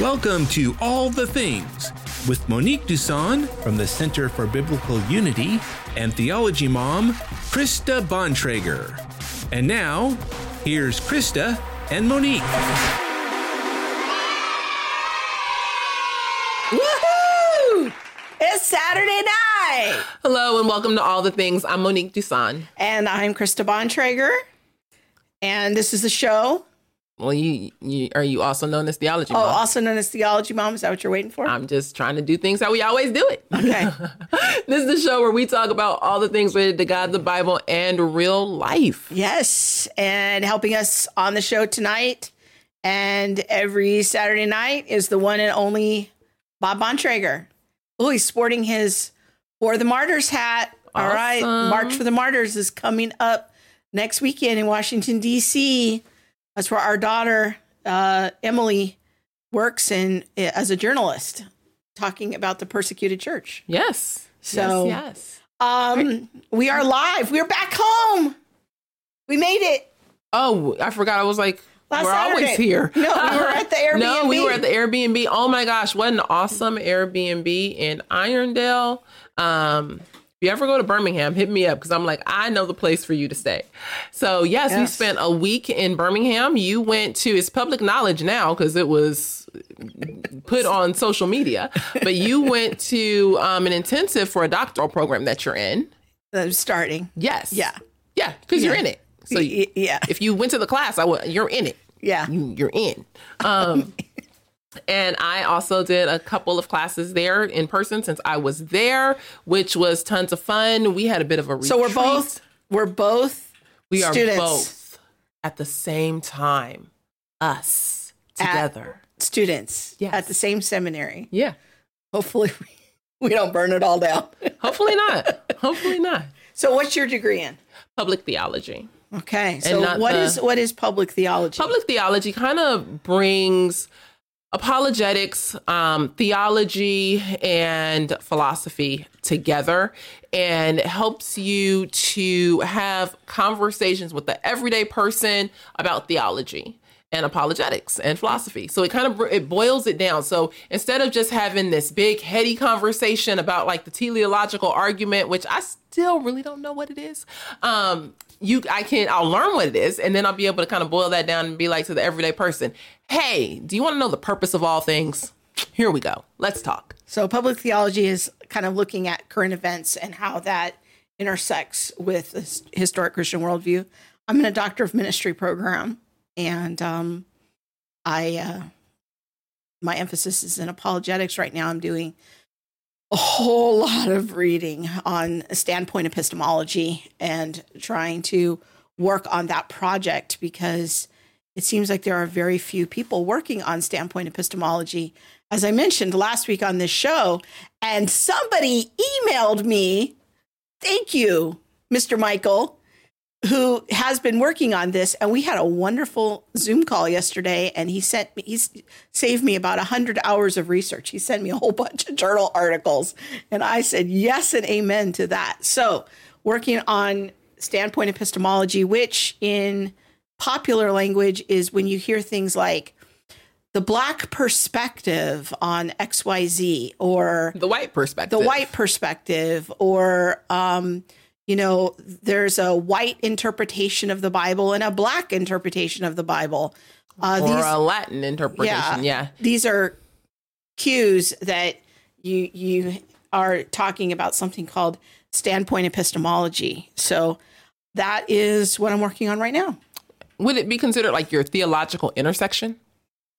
Welcome to All the Things with Monique Duson from the Center for Biblical Unity and Theology Mom, Krista Bontrager. And now, here's Krista and Monique. Woohoo! It's Saturday night. Hello and welcome to All the Things. I'm Monique Duson. And I'm Krista Bontrager. And this is the show. Well, you, you are you also known as Theology Oh, also known as Theology Mom. Is that what you're waiting for? I'm just trying to do things how we always do it. Okay. this is the show where we talk about all the things related to God, the Bible, and real life. yes. And helping us on the show tonight and every Saturday night is the one and only Bob Bontrager. Oh, he's sporting his For the Martyrs hat. All right. March for the Martyrs is coming up next weekend in Washington, D.C. That's where our daughter, uh, Emily, works in as a journalist talking about the persecuted church. Yes. So- yes, yes. Um, we are live. We're back home. We made it. Oh, I forgot. I was like, Last we're always here. No, we were at the Airbnb. no, we were at the Airbnb. Oh my gosh, what an awesome Airbnb in Irondale. Um, if you ever go to Birmingham, hit me up because I'm like, I know the place for you to stay. So yes, we spent a week in Birmingham. You went to it's public knowledge now because it was put on social media. But you went to um, an intensive for a doctoral program that you're in. I'm starting. Yes. Yeah. Yeah, because you're in it. So Y- yeah. if you went to the class, I would. You're in it Yeah. you, you're in. Um, and I also did a couple of classes there in person since I was there, which was tons of fun. We had a bit of a retreat. So we're both we're both we are students. both at the same time, us At- together. students Yes. at the same seminary. yeah, Hopefully we, we don't burn it all down. hopefully not. hopefully not. So what's your degree in? Public theology. Okay. So what the- is what is public theology? Public theology kind of brings apologetics, um, theology, and philosophy together and helps you to have conversations with the everyday person about theology and apologetics and philosophy. So it kind of it boils it down. So instead of just having this big heady conversation about like the teleological argument, which I still really don't know what it is, um, you I can I'll learn what it is and then I'll be able to kind of boil that down and be like to the everyday person, hey, do you want to know the purpose of all things? Here we go. Let's talk. So public theology is kind of looking at current events and how that intersects with this historic Christian worldview. I'm in a doctor of ministry program, and um, I uh, my emphasis is in apologetics right now. I'm doing a whole lot of reading on standpoint epistemology and trying to work on that project because it seems like there are very few people working on standpoint epistemology. As I mentioned last week on this show, and somebody emailed me, thank you, Mr. Michael, who has been working on this. And we had a wonderful Zoom call yesterday, and he sent me, he's saved me about 100 hours of research. He sent me a whole bunch of journal articles, and I said yes and amen to that. So, working on standpoint epistemology, which in popular language is when you hear things like the black perspective on XYZ or The white perspective. the white perspective or um you know there's a white interpretation of the bible and a black interpretation of the bible uh or these a Latin interpretation. Yeah. these are cues that you you are talking about something called standpoint epistemology so that is what i'm working on right now Would it be considered like your theological intersection?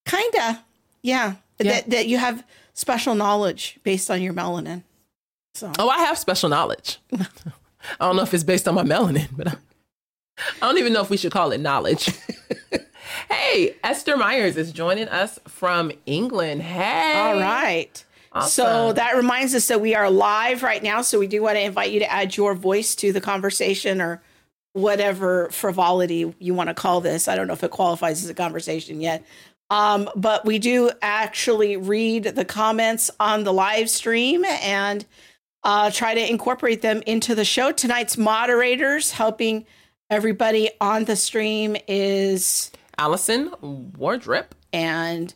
kinda yeah, Yeah. That, that you have special knowledge based on your melanin so Oh, I have special knowledge. I don't know if it's based on my melanin, but I, I don't even know if we should call it knowledge. hey, Esther Myers is joining us from England. Hey. All right. Awesome. So that reminds us that we are live right now. So we do want to invite you to add your voice to the conversation or whatever frivolity you want to call this. I don't know if it qualifies as a conversation yet. Um, but we do actually read the comments on the live stream and uh, try to incorporate them into the show. Tonight's moderators helping everybody on the stream is Allison Wardrip. and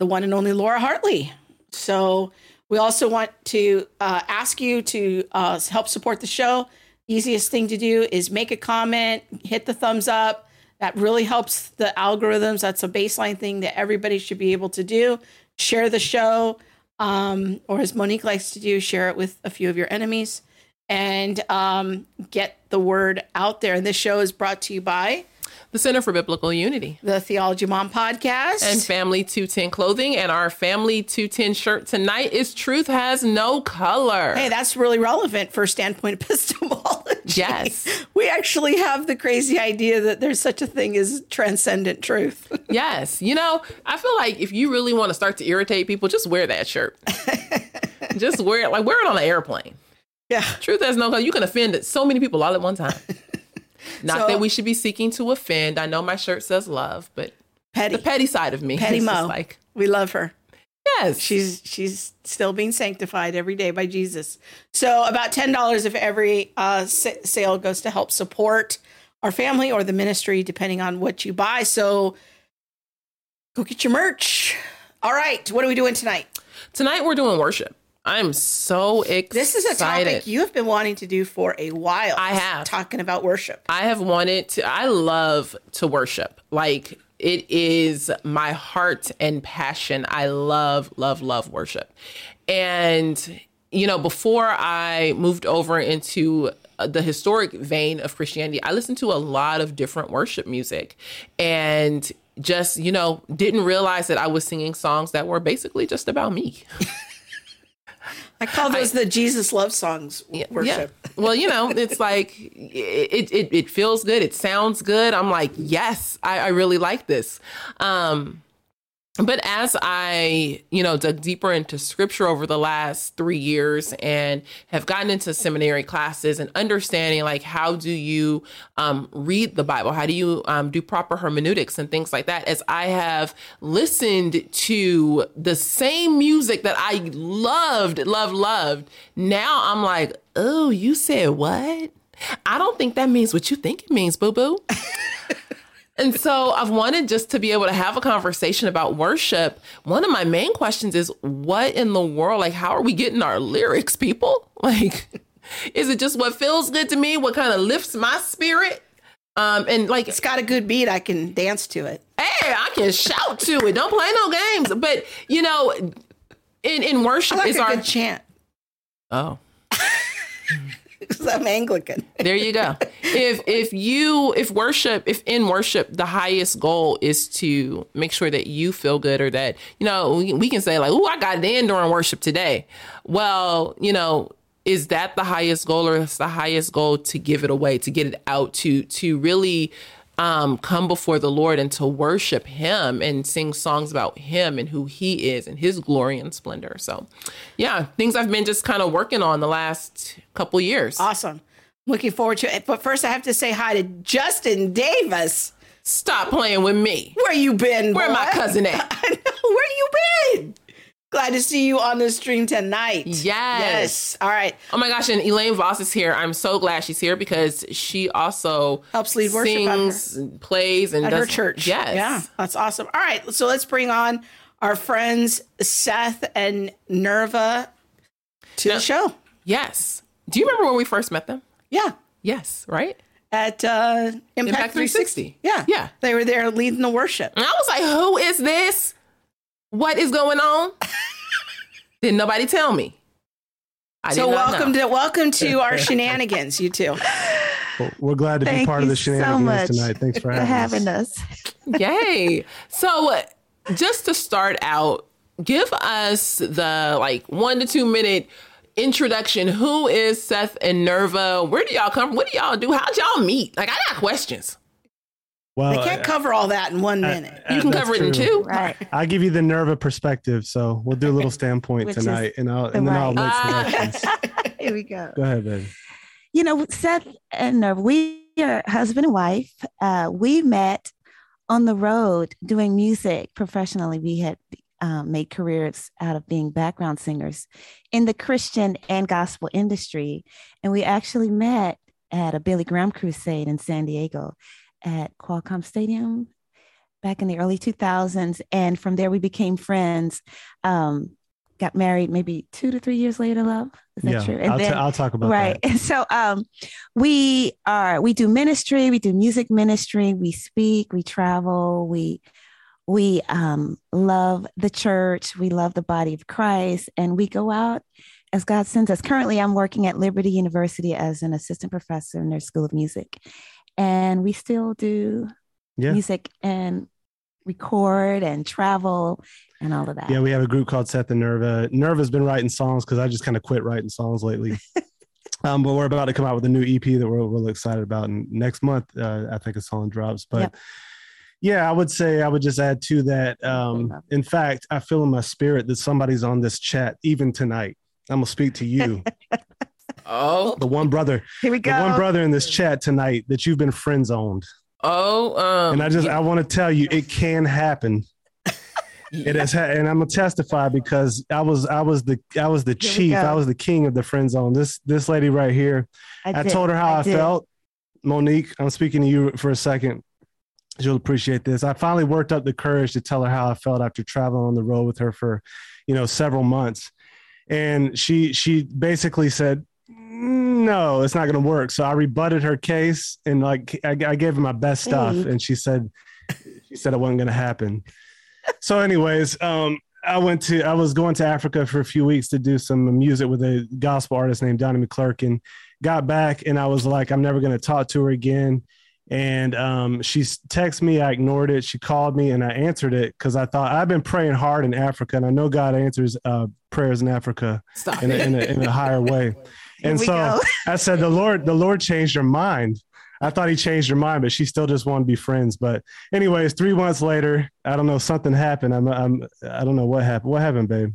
the one and only Laura Hartley. So we also want to uh, ask you to uh, help support the show. Easiest thing to do is make a comment, hit the thumbs up. That really helps the algorithms. That's a baseline thing that everybody should be able to do. Share the show, um, or as Monique likes to do, share it with a few of your enemies and um, get the word out there. And this show is brought to you by the Center for Biblical Unity, the Theology Mom podcast, and Family 210 Clothing. And our Family 210 shirt tonight is Truth Has No Color. Hey, that's really relevant for standpoint epistemology. Yes. We actually have the crazy idea that there's such a thing as transcendent truth. yes. You know, I feel like if you really want to start to irritate people, just wear that shirt. just wear it, like wear it on an airplane. Yeah. Truth has no color. You can offend so many people all at one time. Not so, that we should be seeking to offend. I know my shirt says love, but petty. the petty side of me. Petty Mo. Like, we love her. Yes. She's she's still being sanctified every day by Jesus. So about $10 of every uh, sale goes to help support our family or the ministry, depending on what you buy. So go get your merch. All right. What are we doing tonight? Tonight we're doing worship. I'm so excited. This is a topic you have been wanting to do for a while. I have. Talking about worship. I have wanted to, I love to worship. Like, it is my heart and passion. I love, love, love worship. And, you know, before I moved over into uh, the historic vein of Christianity, I listened to a lot of different worship music and just, you know, didn't realize that I was singing songs that were basically just about me. I call those I, the Jesus love songs worship. Yeah. Well, you know, it's like it, it it feels good. It sounds good. I'm like, yes, I, I really like this. Um, but as I, you know, dug deeper into scripture over the last three years and have gotten into seminary classes and understanding like how do you um, read the Bible, how do you um, do proper hermeneutics and things like that, as I have listened to the same music that I loved, loved, loved, now I'm like, oh, you said what? I don't think that means what you think it means, boo boo. And so I've wanted just to be able to have a conversation about worship. One of my main questions is what in the world, like, how are we getting our lyrics, people? Like, is it just what feels good to me? What kind of lifts my spirit? Um, and like, it's got a good beat. I can dance to it. Hey, I can shout to it. Don't play no games. But, you know, in, in worship I like is our chant. Oh. Because I'm Anglican. there you go. If if you if worship if in worship the highest goal is to make sure that you feel good or that you know we, we can say like oh I got in during worship today. Well, you know is that the highest goal or is the highest goal to give it away to get it out to to really um, come before the Lord and to worship Him and sing songs about Him and who He is and His glory and splendor. So, yeah, things I've been just kind of working on the last couple years. Awesome. Looking forward to it. But first, I have to say hi to Justin Davis. Stop playing with me. Where you been? Where boy? my cousin at? Where you been? Glad to see you on the stream tonight. Yes. Yes. All right. Oh my gosh, and Elaine Voss is here. I'm so glad she's here because she also helps lead worship sings, and plays, and at does, her church. Yes. Yeah. That's awesome. All right. So let's bring on our friends Seth and Nerva to now, the show. Yes. Do you remember when we first met them? Yeah. Yes, right? At uh, Impact, Impact 360. 360. Yeah. Yeah. They were there leading the worship. And I was like, who is this? What is going on? Didn't nobody tell me. I so welcome know. to welcome to our shenanigans, you two. Well, we're glad to Thank be part of the shenanigans so tonight. Thanks for having, having us. Yay! So, uh, just to start out, give us the like one to two minute introduction. Who is Seth and Nerva? Where do y'all come from? What do y'all do? How'd y'all meet? Like, I got questions. Well, they can't uh, cover all that in one uh, minute. Uh, you can cover it in two. Right. I'll give you the Nerva perspective. So we'll do a little standpoint tonight, and I'll and then I'll make corrections. Ah! Here we go. Go ahead, baby. You know, Seth and Nerva, we are husband and wife. Uh, we met on the road doing music professionally. We had um, made careers out of being background singers in the Christian and gospel industry, and we actually met at a Billy Graham crusade in San Diego at Qualcomm Stadium. back in the early 2000s. And from there, we became friends. Um, got married maybe two to three years later, love. Is that yeah, true? And I'll, then, t- I'll talk about right. that. And so um, we are, we do ministry, we do music ministry, we speak, we travel, we, we um, love the church, we love the body of Christ, and we go out as God sends us. Currently, I'm working at Liberty University as an assistant professor in their School of Music, and we still do yeah. music and record and travel and all of that. Yeah, we have a group called Seth and Nerva. Nerva's been writing songs because I just kind of quit writing songs lately. um, but we're about to come out with a new EP that we're really excited about. And next month, uh, I think a song drops. But yep. yeah, I would say I would just add to that. Um, in fact, I feel in my spirit that somebody's on this chat even tonight. I'm gonna speak to you. oh, the one brother. Here we go. The one brother in this chat tonight that you've been friend zoned. Oh, um, and I just yeah. I want to tell you it can happen. It has, ha- and I'm gonna testify because I was, I was the, I was the here chief, I was the king of the friend zone. This, this lady right here, I, I told her how I, I felt. Monique, I'm speaking to you for a second. You'll appreciate this. I finally worked up the courage to tell her how I felt after traveling on the road with her for, you know, several months, and she, she basically said, no, it's not going to work. So I rebutted her case and like I, I gave her my best stuff, hey. and she said she said it wasn't going to happen. so, anyways, um, I went to I was going to Africa for a few weeks to do some music with a gospel artist named Donnie McClurkin. Got back and I was like, I'm never going to talk to her again. And um, she texted me. I ignored it. She called me and I answered it because I thought I've been praying hard in Africa, and I know God answers uh, prayers in Africa in a, in, a, in a higher way and so I said, the Lord, the Lord changed her mind. I thought he changed her mind, but she still just wanted to be friends. But anyways, three months later, I don't know, something happened. I'm, I'm, I don't know what happened. What happened, babe?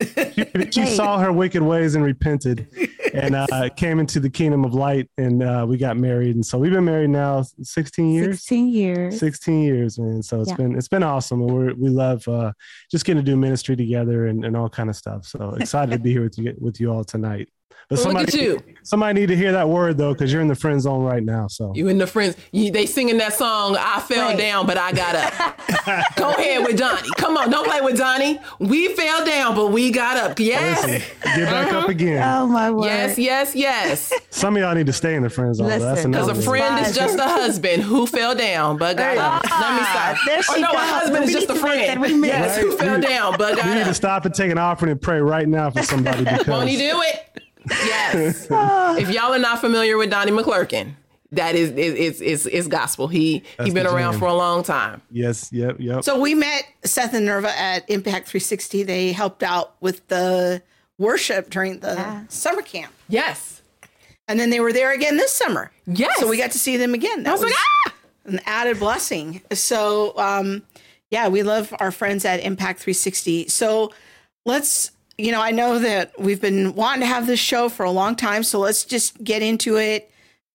She, she saw her wicked ways and repented and uh, came into the kingdom of light and uh, we got married. And so we've been married now 16 years, 16 years, 16 years, man. So it's yeah. been, it's been awesome. And we're, we love uh, just getting to do ministry together and, and all kind of stuff. So excited to be here with you, with you all tonight. But well, somebody, look at you. Somebody need to hear that word though, because you're in the friend zone right now. So you in the friends. You, they singing that song. I fell right. down, but I got up. Go ahead with Donnie. Come on, don't play with Donnie. We fell down, but we got up. Yes. Listen, get back uh-huh. up again. Oh my word. Yes, yes, yes. Some of y'all need to stay in the friend zone. Listen, because a friend is just a husband who fell down, but got up. Let me stop. There she oh no, goes. a husband is just a friend. Yes, right? who fell down, but got You need to stop and take an offering and pray right now for somebody. Because Won't he do it? Yes. if y'all are not familiar with Donnie McClurkin, that is is is is gospel. He That's he been around for a long time. Yes, yep, yep. So we met Seth and Nerva at Impact 360. They helped out with the worship during the yeah. summer camp. Yes. And then they were there again this summer. Yes. So we got to see them again. That was, was like, ah! an added blessing. So um, yeah, we love our friends at Impact 360. So let's you know, I know that we've been wanting to have this show for a long time, so let's just get into it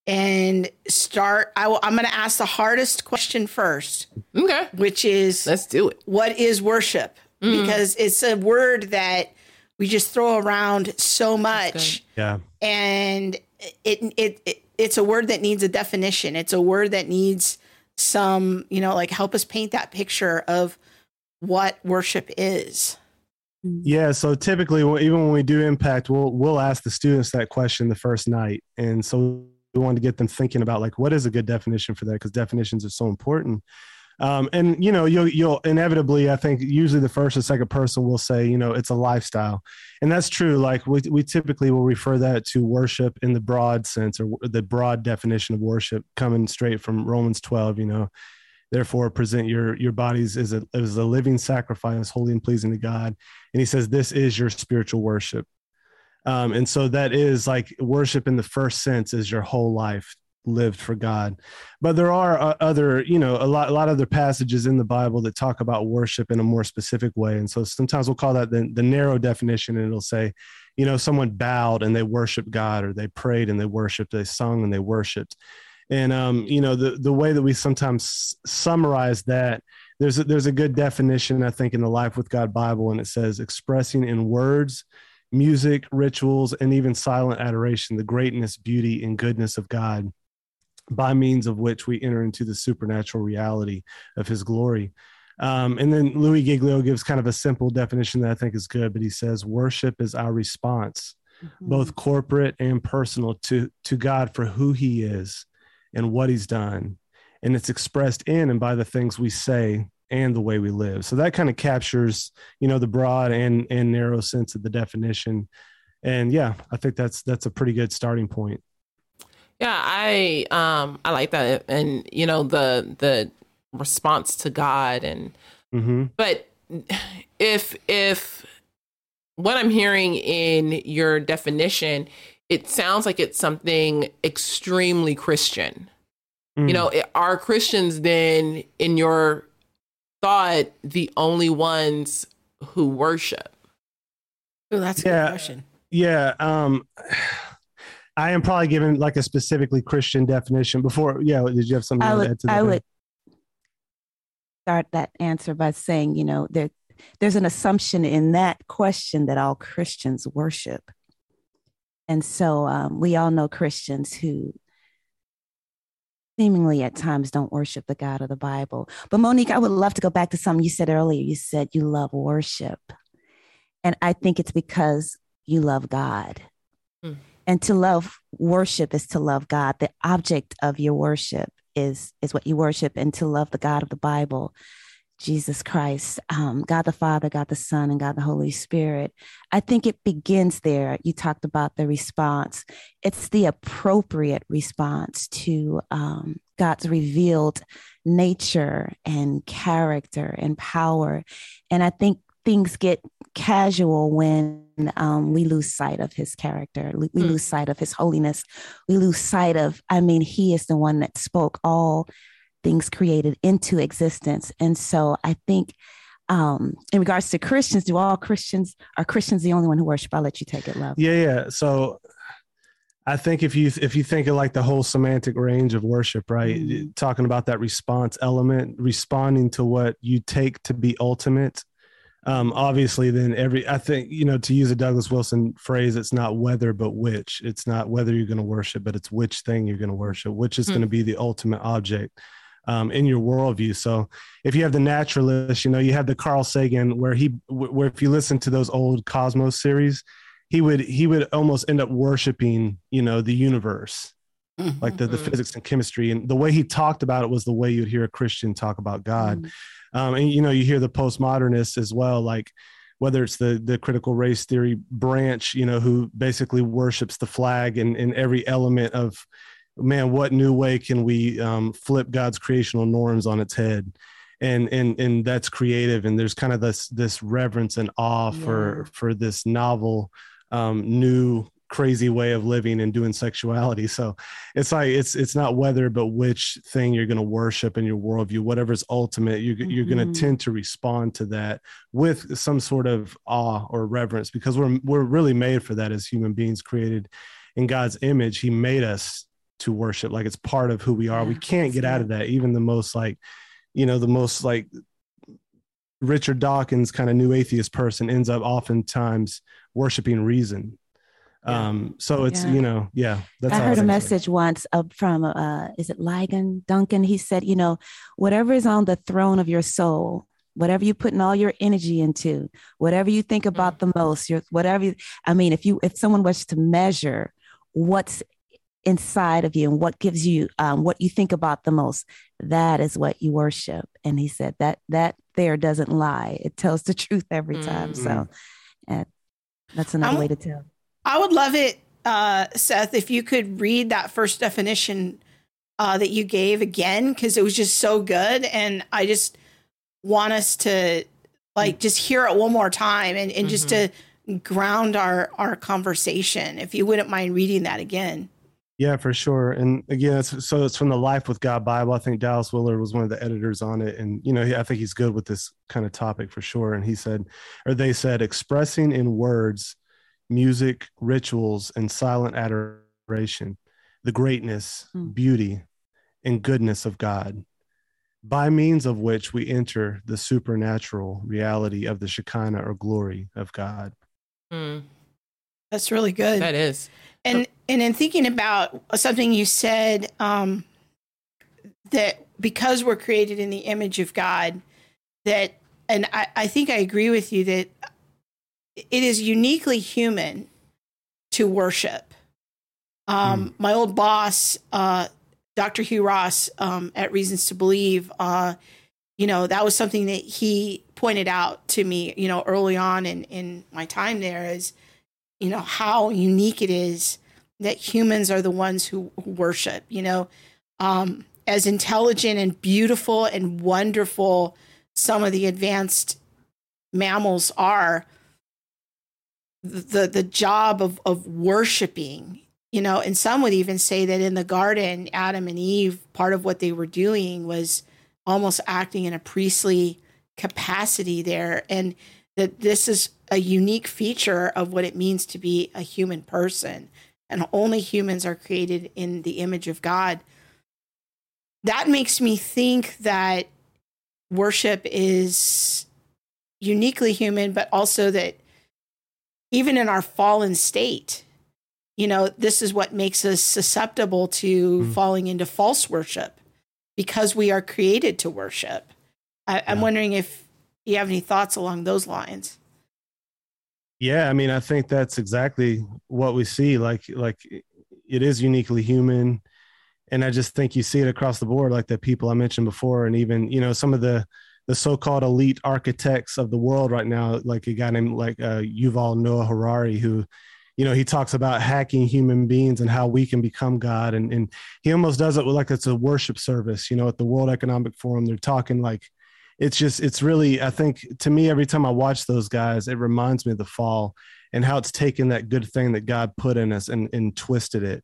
and start. I will, I'm going to ask the hardest question first. Okay. Which is, let's do it. What is worship? Mm. Because it's a word that we just throw around so much. Yeah. And it, it, it it's a word that needs a definition. It's a word that needs some, you know, like help us paint that picture of what worship is. Mm-hmm. Yeah, so typically, even when we do impact, we'll we'll ask the students that question the first night, and so we want to get them thinking about like what is a good definition for that because definitions are so important. Um, and you know, you'll you'll inevitably, I think, usually the first or second person will say, you know, it's a lifestyle, and that's true. Like we we typically will refer that to worship in the broad sense or the broad definition of worship, coming straight from Romans twelve. You know, Therefore, present your your bodies as a as a living sacrifice, holy and pleasing to God. And he says, this is your spiritual worship. Um, and so that is like worship in the first sense is your whole life lived for God. But there are uh, other, you know, a lot, a lot of other passages in the Bible that talk about worship in a more specific way. And so sometimes we'll call that the, the narrow definition, and it'll say, you know, someone bowed and they worshiped God, or they prayed and they worshiped, they sung and they worshiped. And um, you know, the the way that we sometimes summarize that, there's a, there's a good definition I think in the Life with God Bible, and it says expressing in words, music, rituals, and even silent adoration the greatness, beauty, and goodness of God. by means of which we enter into the supernatural reality of his glory. Um, and then Louis Giglio gives kind of a simple definition that I think is good, but he says worship is our response, mm-hmm. both corporate and personal, to, to God for who he is and what he's done. And it's expressed in and by the things we say and the way we live. So that kind of captures, you know, the broad and, and narrow sense of the definition. And yeah, I think that's that's a pretty good starting point. Yeah, I um I like that, and you know the the response to God, and mm-hmm. but if if what I'm hearing in your definition, it sounds like it's something extremely Christian. Mm. You know, are Christians then in your thought the only ones who worship? Oh, that's a yeah, good question. Yeah. Um I am probably giving like a specifically Christian definition before. Yeah, did you have something I would, to add to that? I would start that answer by saying, you know, there, there's an assumption in that question that all Christians worship. And so um, we all know Christians who seemingly at times don't worship the God of the Bible. But Monique, I would love to go back to something you said earlier. You said you love worship. And I think it's because you love God. Hmm. And to love worship is to love God. The object of your worship is is what you worship, and to love the God of the Bible, Jesus Christ, um, God the Father, God the Son, and God the Holy Spirit. I think it begins there. You talked about the response. It's the appropriate response to um, God's revealed nature and character and power. And I think things get casual when um, we lose sight of his character. We, we mm. lose sight of his holiness. We lose sight of, I mean, he is the one that spoke all things created into existence. And so I think um, in regards to Christians, do all Christians, are Christians the only one who worship? I'll let you take it, love. Yeah, yeah. So I think if you if you think of like the whole semantic range of worship, right? Mm. Talking about that response element, responding to what you take to be ultimate um, obviously then every i think you know to use a douglas wilson phrase it's not whether but which it's not whether you're going to worship but it's which thing you're going to worship which is mm. going to be the ultimate object um, in your worldview so if you have the naturalist you know you have the carl sagan where he where if you listen to those old cosmos series he would he would almost end up worshiping you know the universe mm-hmm. like the, the mm-hmm. physics and chemistry and the way he talked about it was the way you'd hear a christian talk about god mm um, and you know you hear the postmodernists as well like whether it's the the critical race theory branch you know who basically worships the flag and in every element of man what new way can we um, flip god's creational norms on its head and and and that's creative and there's kind of this this reverence and awe yeah. for for this novel um, new crazy way of living and doing sexuality. So it's like it's it's not whether but which thing you're going to worship in your worldview, whatever's ultimate. You, mm-hmm. You're going to tend to respond to that with some sort of awe or reverence because we're we're really made for that as human beings, created in God's image. He made us to worship, like it's part of who we are. Yeah, we can't get out of that. Even the most like, you know, the most like Richard Dawkins kind of new atheist person ends up oftentimes worshiping reason um so it's yeah. you know yeah that's i heard a message once uh, from uh is it ligon duncan he said you know whatever is on the throne of your soul whatever you put in all your energy into whatever you think about mm. the most your whatever you, i mean if you if someone was to measure what's inside of you and what gives you um, what you think about the most that is what you worship and he said that that there doesn't lie it tells the truth every time mm-hmm. so uh, that's another I'm, way to tell I would love it, uh, Seth, if you could read that first definition uh, that you gave again, because it was just so good. And I just want us to like just hear it one more time and, and mm-hmm. just to ground our, our conversation. If you wouldn't mind reading that again. Yeah, for sure. And again, it's, so it's from the Life with God Bible. I think Dallas Willard was one of the editors on it, and you know, I think he's good with this kind of topic for sure. And he said, or they said, expressing in words music, rituals, and silent adoration, the greatness, mm. beauty, and goodness of God, by means of which we enter the supernatural reality of the Shekinah or glory of God. Mm. That's really good. That is. And and in thinking about something you said um, that because we're created in the image of God, that, and I, I think I agree with you that it is uniquely human to worship. Um, mm. My old boss, uh, Dr. Hugh Ross um, at Reasons to Believe, uh, you know, that was something that he pointed out to me, you know, early on in, in my time there is, you know, how unique it is that humans are the ones who, worship, you know, um, as intelligent and beautiful and wonderful some of the advanced mammals are, the, the job of, of worshiping you know, and some would even say that in the garden, Adam and Eve, part of what they were doing was almost acting in a priestly capacity there. And that this is a unique feature of what it means to be a human person. And only humans are created in the image of God. That makes me think that worship is uniquely human, but also that even in our fallen state, you know, this is what makes us susceptible to mm. falling into false worship because we are created to worship. I, am wondering if you have any thoughts along those lines. Yeah, I mean, I think that's exactly what we see. Like, like it is uniquely human, and I just think you see it across the board, like the people I mentioned before, and even you know some of the the so-called elite architects of the world right now, like a guy named like uh, Yuval Noah Harari, who you know, he talks about hacking human beings and how we can become God. And, and he almost does it with like it's a worship service, you know, at the World Economic Forum, they're talking like, it's just, it's really, I think to me, every time I watch those guys, it reminds me of the fall and how it's taken that good thing that God put in us and, and twisted it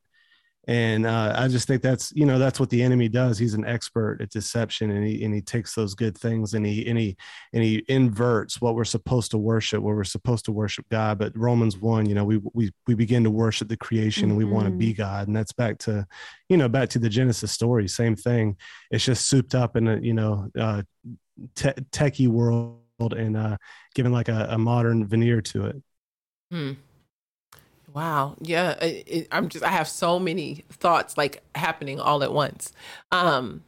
and uh, I just think that's you know that's what the enemy does. He's an expert at deception, and he and he takes those good things and he and he and he inverts what we're supposed to worship, where we're supposed to worship God. But Romans one, you know, we we we begin to worship the creation, mm-hmm. and we want to be God, and that's back to you know back to the Genesis story. Same thing. It's just souped up in a you know uh, te- techie world and uh, given like a, a modern veneer to it. Hmm. Wow. Yeah. It, I'm just, I have so many thoughts like happening all at once. Um,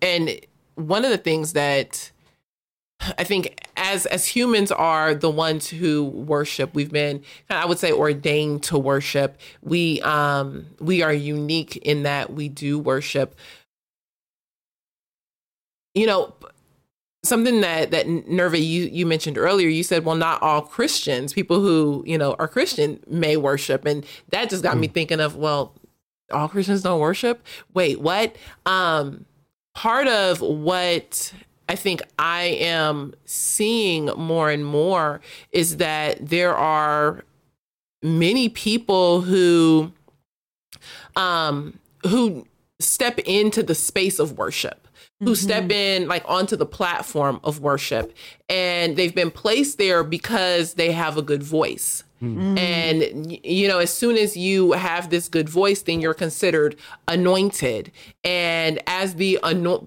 and one of the things that I think as, as humans are the ones who worship, we've been, I would say, ordained to worship. We, um, we are unique in that we do worship. You know, something that that Nerva you you mentioned earlier you said well not all Christians people who you know are Christian may worship. And that just got mm. me thinking of well all Christians don't worship? Wait what? Um part of what I think I am seeing more and more is that there are many people who um who step into the space of worship who mm-hmm. step in like onto the platform of worship and they've been placed there because they have a good voice mm-hmm. and you know as soon as you have this good voice then you're considered anointed and as the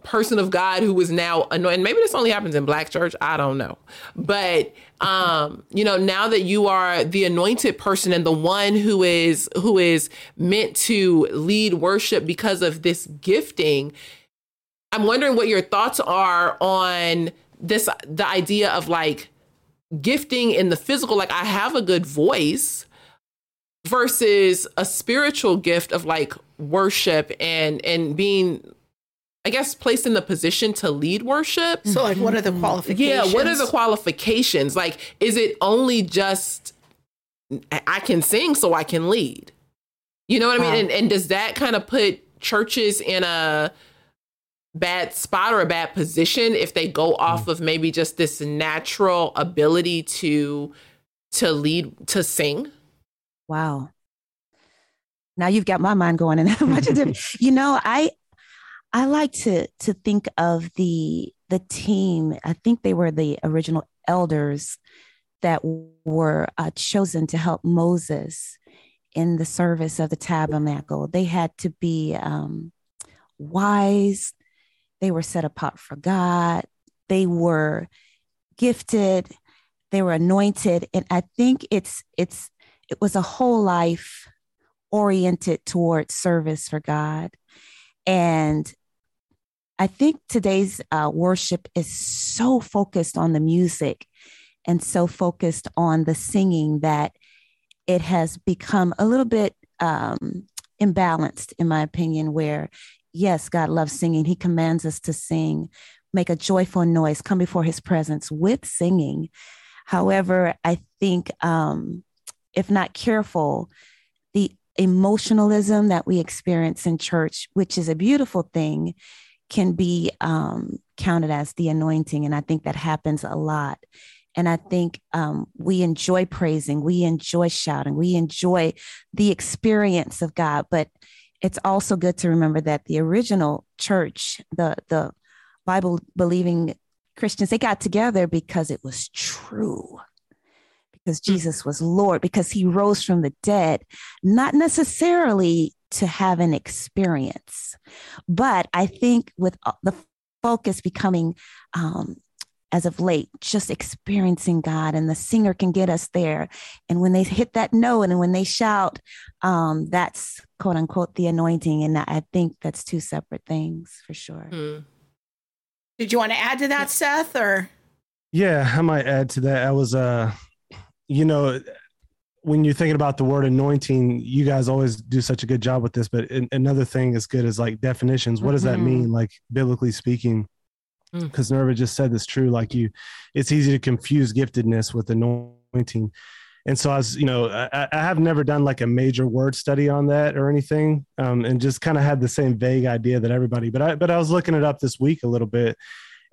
person of god who is now anointed maybe this only happens in black church i don't know but um you know now that you are the anointed person and the one who is who is meant to lead worship because of this gifting I'm wondering what your thoughts are on this the idea of like gifting in the physical like I have a good voice versus a spiritual gift of like worship and and being I guess placed in the position to lead worship. So like what are the qualifications? Yeah, what are the qualifications? Like is it only just I can sing so I can lead? You know what I mean? And and does that kind of put churches in a bad spot or a bad position if they go off mm. of maybe just this natural ability to to lead to sing? Wow. Now you've got my mind going in a bunch of different you know i i like to to think of the the team. I think they were the original elders that were uh, chosen to help moses in the service of the tabernacle. They had to be um, wise they were set apart for God. They were gifted. They were anointed. And I think it's it's it was a whole life oriented towards service for God. And I think today's uh, worship is so focused on the music and so focused on the singing that it has become a little bit um, imbalanced, in my opinion, where yes, God loves singing. He commands us to sing, make a joyful noise, come before his presence with singing. However, I think um, if not careful, the emotionalism that we experience in church, which is a beautiful thing, can be um, counted as the anointing. And I think that happens a lot. And I think um, we enjoy praising, we enjoy shouting, we enjoy the experience of God. But it's also good to remember that the original church, the the Bible believing Christians, they got together because it was true. Because hmm. Jesus was Lord, because he rose from the dead, not necessarily to have an experience. But I think with the focus becoming um, as of late, just experiencing God, and the singer can get us there. And when they hit that note and when they shout, um, that's quote unquote the anointing. And I think that's two separate things for sure. Hmm. Did you want to add to that, Seth? Or yeah, I might add to that. I was, uh, you know, when you're thinking about the word anointing, you guys always do such a good job with this. But another thing as good as like definitions. What does mm-hmm. that mean, like biblically speaking? Because mm. Nerva just said this true. Like you, it's easy to confuse giftedness with anointing. And so I was, you know, I, I have never done like a major word study on that or anything, um, and just kind of had the same vague idea that everybody. But I, but I was looking it up this week a little bit,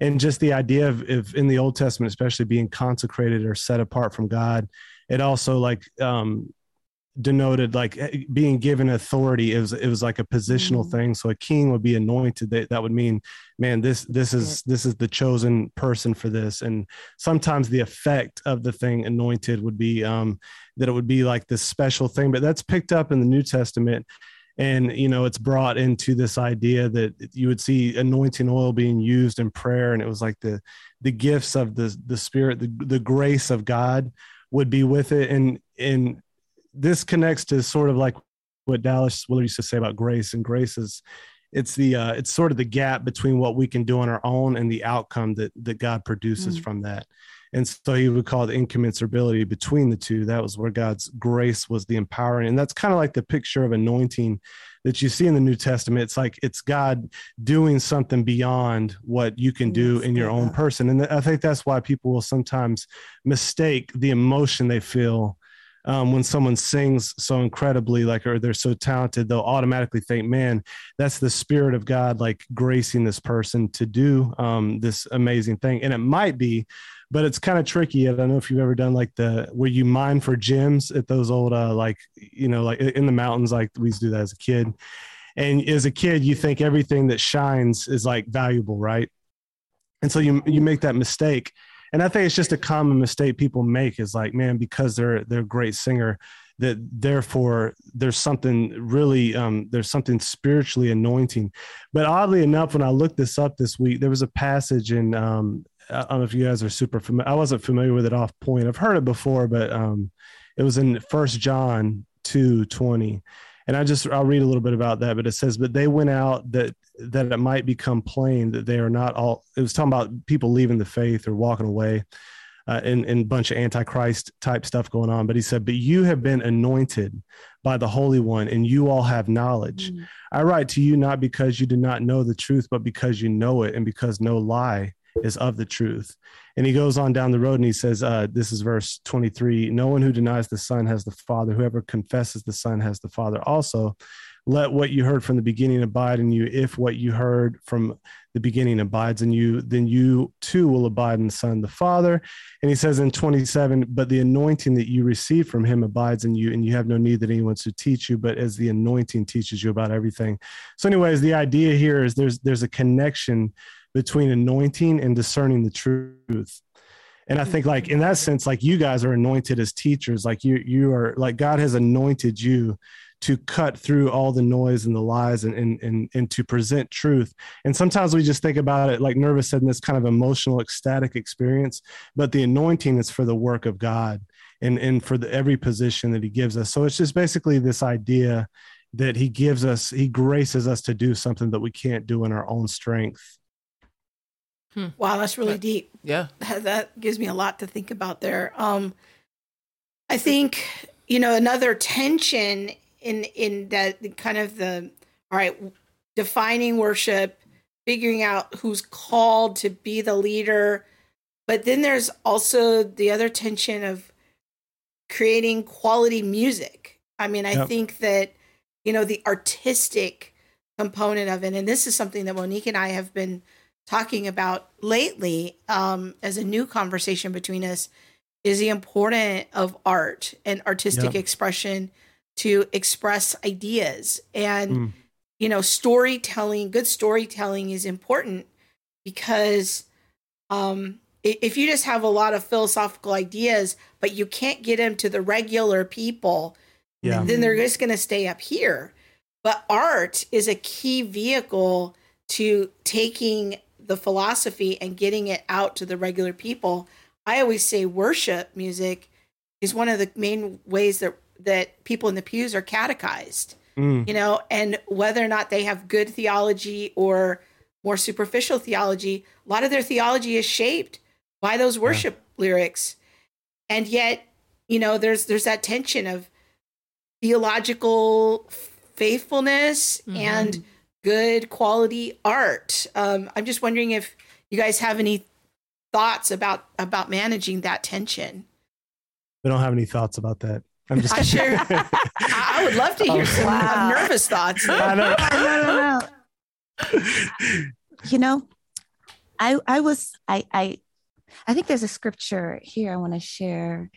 and just the idea of, if in the Old Testament, especially being consecrated or set apart from God, it also like um, denoted like eh, being given authority it was it was like a positional mm. thing. So a king would be anointed. That, that would mean man this this is this is the chosen person for this. And sometimes the effect of the thing anointed would be um that it would be like this special thing. But that's picked up in the new testament. And you know it's brought into this idea that you would see anointing oil being used in prayer. And it was like the the gifts of the the spirit the, the grace of god would be with it. And and this connects to sort of like what Dallas Willard used to say about grace, and grace is it's the uh, it's sort of the gap between what we can do on our own and the outcome that that God produces mm. from that. And so he would call it incommensurability between the two. That was where God's grace was the empowering. And that's kind of like the picture of anointing that you see in the New Testament. It's like it's God doing something beyond what you can do in your own person. And I think that's why people will sometimes mistake the emotion they feel um, when someone sings so incredibly, like, or they're so talented, they'll automatically think, man, that's the spirit of God, like gracing this person to do um, this amazing thing. And it might be, but it's kind of tricky. I don't know if you've ever done like the where you mine for gems at those old, uh, like, you know, like in the mountains, like we used to do that as a kid. And as a kid, you think everything that shines is like valuable, right? And so you you make that mistake and I think it's just a common mistake people make is like, man, because they're they're a great singer, that therefore there's something really um, there's something spiritually anointing. But oddly enough, when I looked this up this week, there was a passage in um, I don't know if you guys are super familiar. I wasn't familiar with it off point. I've heard it before, but um, it was in First John two twenty, and I just I'll read a little bit about that. But it says, "But they went out that that it might become plain that they are not all. It was talking about people leaving the faith or walking away, uh, and and a bunch of antichrist type stuff going on. But he said, "But you have been anointed by the Holy One, and you all have knowledge. Mm-hmm. I write to you not because you do not know the truth, but because you know it, and because no lie." is of the truth. And he goes on down the road and he says, uh, This is verse 23 No one who denies the Son has the Father. Whoever confesses the Son has the Father also let what you heard from the beginning abide in you. If what you heard from the beginning abides in you, then you too will abide in the Son, the Father. And he says in 27, but the anointing that you receive from him abides in you, and you have no need that anyone should teach you, but as the anointing teaches you about everything. So, anyways, the idea here is there's there's a connection between anointing and discerning the truth and i think like in that mm-hmm. sense like you guys are anointed as teachers like you you are like god has anointed you to cut through all the noise and the lies and, and, and, and to present truth. And sometimes we just think about it, like Nerva said, in this kind of emotional, ecstatic experience, but the anointing is for the work of God and, and for the, every position that he gives us. So it's just basically this idea that he gives us, he graces us to do something that we can't do in our own strength. Hmm. Wow, that's really deep. Yeah. That gives me a lot to think about there. Um, I think, you know, another tension in in that kind of the all right, defining worship, figuring out who's called to be the leader, but then there's also the other tension of creating quality music. I mean, I yep. think that you know the artistic component of it and this is something that Monique and I have been talking about lately um, as a new conversation between us is the importance of art and artistic yep. expression to express ideas and mm. you know storytelling good storytelling is important because um, if you just have a lot of philosophical ideas but you can't get them to the regular people yeah. then they're just going to stay up here but art is a key vehicle to taking the philosophy and getting it out to the regular people. I always say worship music is one of the main ways that that people in the pews are catechized. Mm. You know, and whether or not they have good theology or more superficial theology, a lot of their theology is shaped by those worship yeah. lyrics. And yet, you know, there's there's that tension of theological faithfulness mm-hmm. and good quality art. Um, I'm just wondering if you guys have any thoughts about about managing that tension. We don't have any thoughts about that. I'm just. I sure. I would love to hear some wow. nervous thoughts. I don't, I don't know. you know, I I was I I I think there's a scripture here I want to share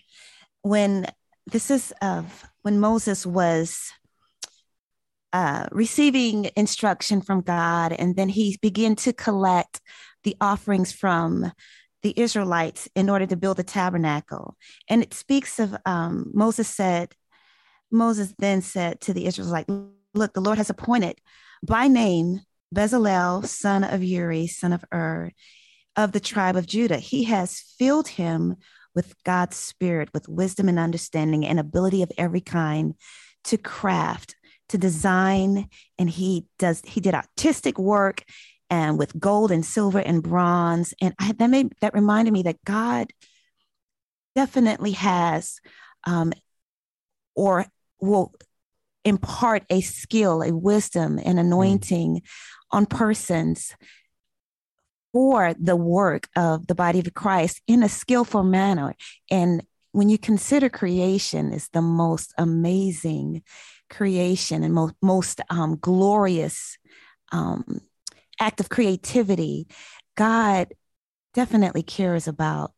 when this is of when Moses was uh, receiving instruction from God, and then he began to collect the offerings from the Israelites in order to build the tabernacle. And it speaks of um, Moses said, Moses then said to the Israelites, Look, the Lord has appointed by name Bezalel, son of Uri, son of Ur, of the tribe of Judah. He has filled him with God's spirit, with wisdom and understanding and ability of every kind to craft to design and he does he did artistic work and with gold and silver and bronze. And I, that made that reminded me that god definitely has um, or will impart a skill a wisdom and anointing on persons for the work of the body of christ in a skillful manner. And when you consider creation is the most amazing creation and most, most um, glorious um, act of creativity, God definitely cares about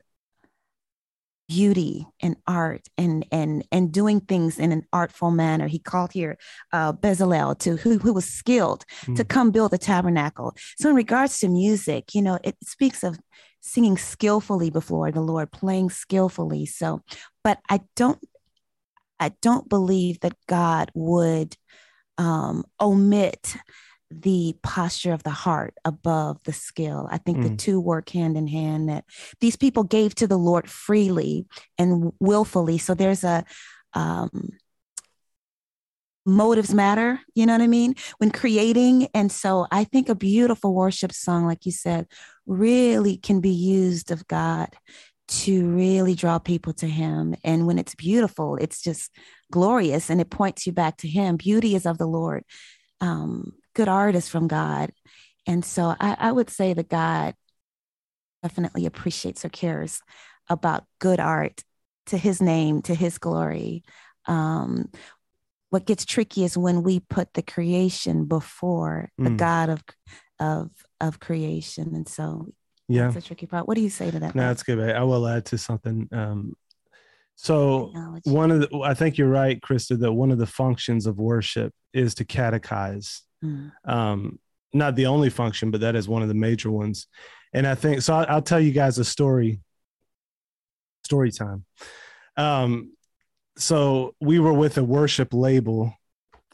beauty and art and and and doing things in an artful manner. He called here uh, Bezalel to who who was skilled mm. to come build the tabernacle. So in regards to music, you know, it speaks of singing skillfully before the Lord, playing skillfully. So, but I don't I don't believe that God would um, omit the posture of the heart above the skill. I think mm. the two work hand in hand that these people gave to the Lord freely and willfully. So there's a um, motives matter, you know what I mean? When creating. And so I think a beautiful worship song, like you said, really can be used of God to really draw people to him. And when it's beautiful, it's just glorious and it points you back to him. Beauty is of the Lord. Um, good art is from God. And so I, I would say that God definitely appreciates or cares about good art to his name, to his glory. Um, what gets tricky is when we put the creation before mm. the God of of of creation. And so yeah. That's a tricky part. What do you say to that no that's good i will add to something um, so one of the i think you're right krista that one of the functions of worship is to catechize. Mm. um, not the only function but that is one of the major ones. And i think so i'll, I'll tell you guys a story story time. Um, so we were with a worship label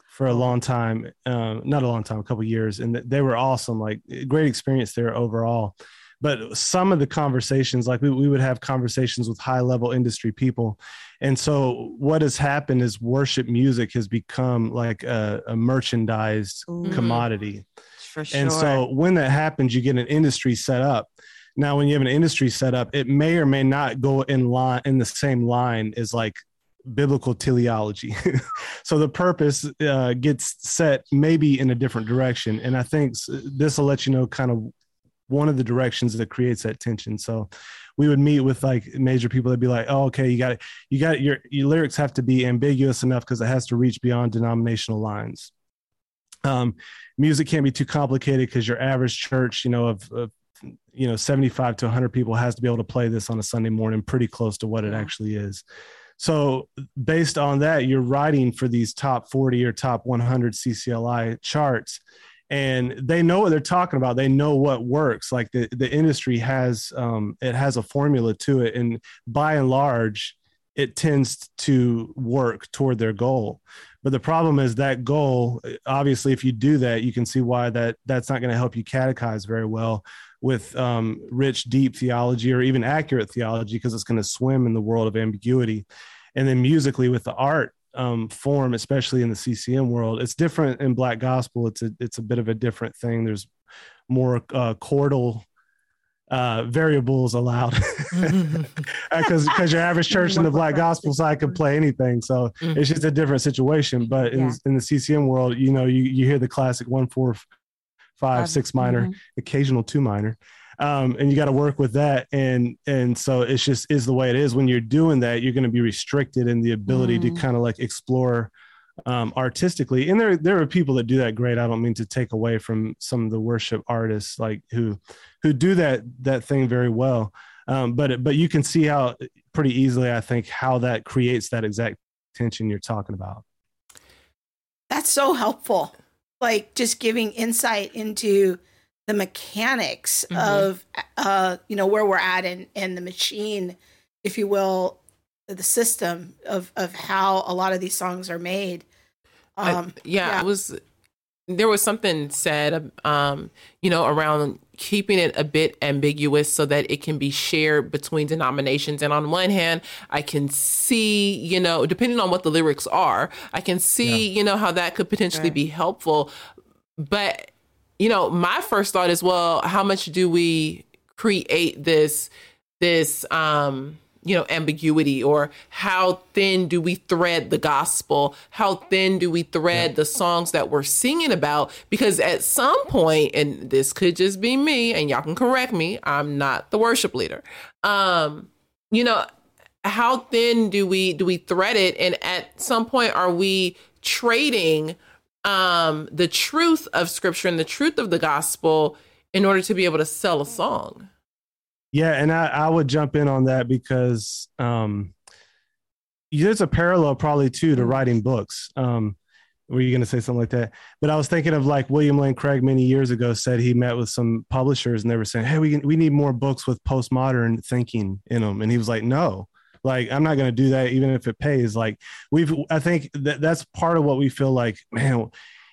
for a long time, uh, not a long time, a couple years, and they were awesome. Like great experience there overall. But some of the conversations like we, we would have conversations with high level industry people and so what has happened is worship music has become like a, a merchandised Ooh. commodity For sure. and so when that happens you get an industry set up now when you have an industry set up it may or may not go in line in the same line as like biblical teleology. so the purpose uh, gets set maybe in a different direction. And I think this will let you know kind of one of the directions that creates that tension. So we would meet with like major people that'd be like, oh, okay, you got it. You got your, your lyrics have to be ambiguous enough because it has to reach beyond denominational lines. Um, music can't be too complicated because your average church, you know, of, of you know 75 to 100 people has to be able to play this on a sunday morning pretty close to what it actually is so based on that you're writing for these top 40 or top 100 ccli charts and they know what they're talking about. They know what works. Like the, the industry has um, it has a formula to it and by and large it tends to work toward their goal. But the problem is that goal obviously if you do that you can see why that that's not going to help you catechize very well with um, rich deep theology or even accurate theology because it's going to swim in the world of ambiguity. And then musically with the art um, form, especially in the CCM world. It's different in Black Gospel. It's a it's a bit of a different thing. There's more uh, chordal uh, variables allowed because because your average church in the Black Gospel side can play anything. So mm-hmm. it's just a different situation. But in, yeah. in the CCM world, you know, you you hear the classic one four five six minor, mm-hmm. occasional two minor um, and you got to work with that. And and so it's just is the way it is. When you're doing that you're going to be restricted in the ability mm. to kind of like explore um, artistically. And there there are people that do that great. I don't mean to take away from some of the worship artists like who who do that that thing very well. Um, but but you can see how pretty easily i think how that creates that exact tension you're talking about. That's so helpful. Like just giving insight into the mechanics mm-hmm. of uh you know where we're at in in the machine if you will the system of of how a lot of these songs are made um I, yeah, yeah, it was there was something said um you know around keeping it a bit ambiguous so that it can be shared between denominations and on one hand i can see you know depending on what the lyrics are i can see yeah. you know how that could potentially right. be helpful but you know, my first thought is, well, how much do we create this this um you know ambiguity? Or how thin do we thread the gospel? How thin do we thread yeah. the songs that we're singing about? Because at some point and this could just be me and y'all can correct me i'm not the worship leader. Um you know how thin do we do we thread it? And at some point are we trading um, the truth of scripture and the truth of the gospel in order to be able to sell a song. Yeah, and I, I would jump in on that because um, there's a parallel probably too to mm-hmm. writing books. Um, were you going to say something like that? But I was thinking of like William Lane Craig many years ago said he met with some publishers and they were saying, "Hey, we we need more books with postmodern thinking in them," and he was like, "No." Like I'm not going to do that even if it pays. Like we've, I think that that's part of what we feel like, man.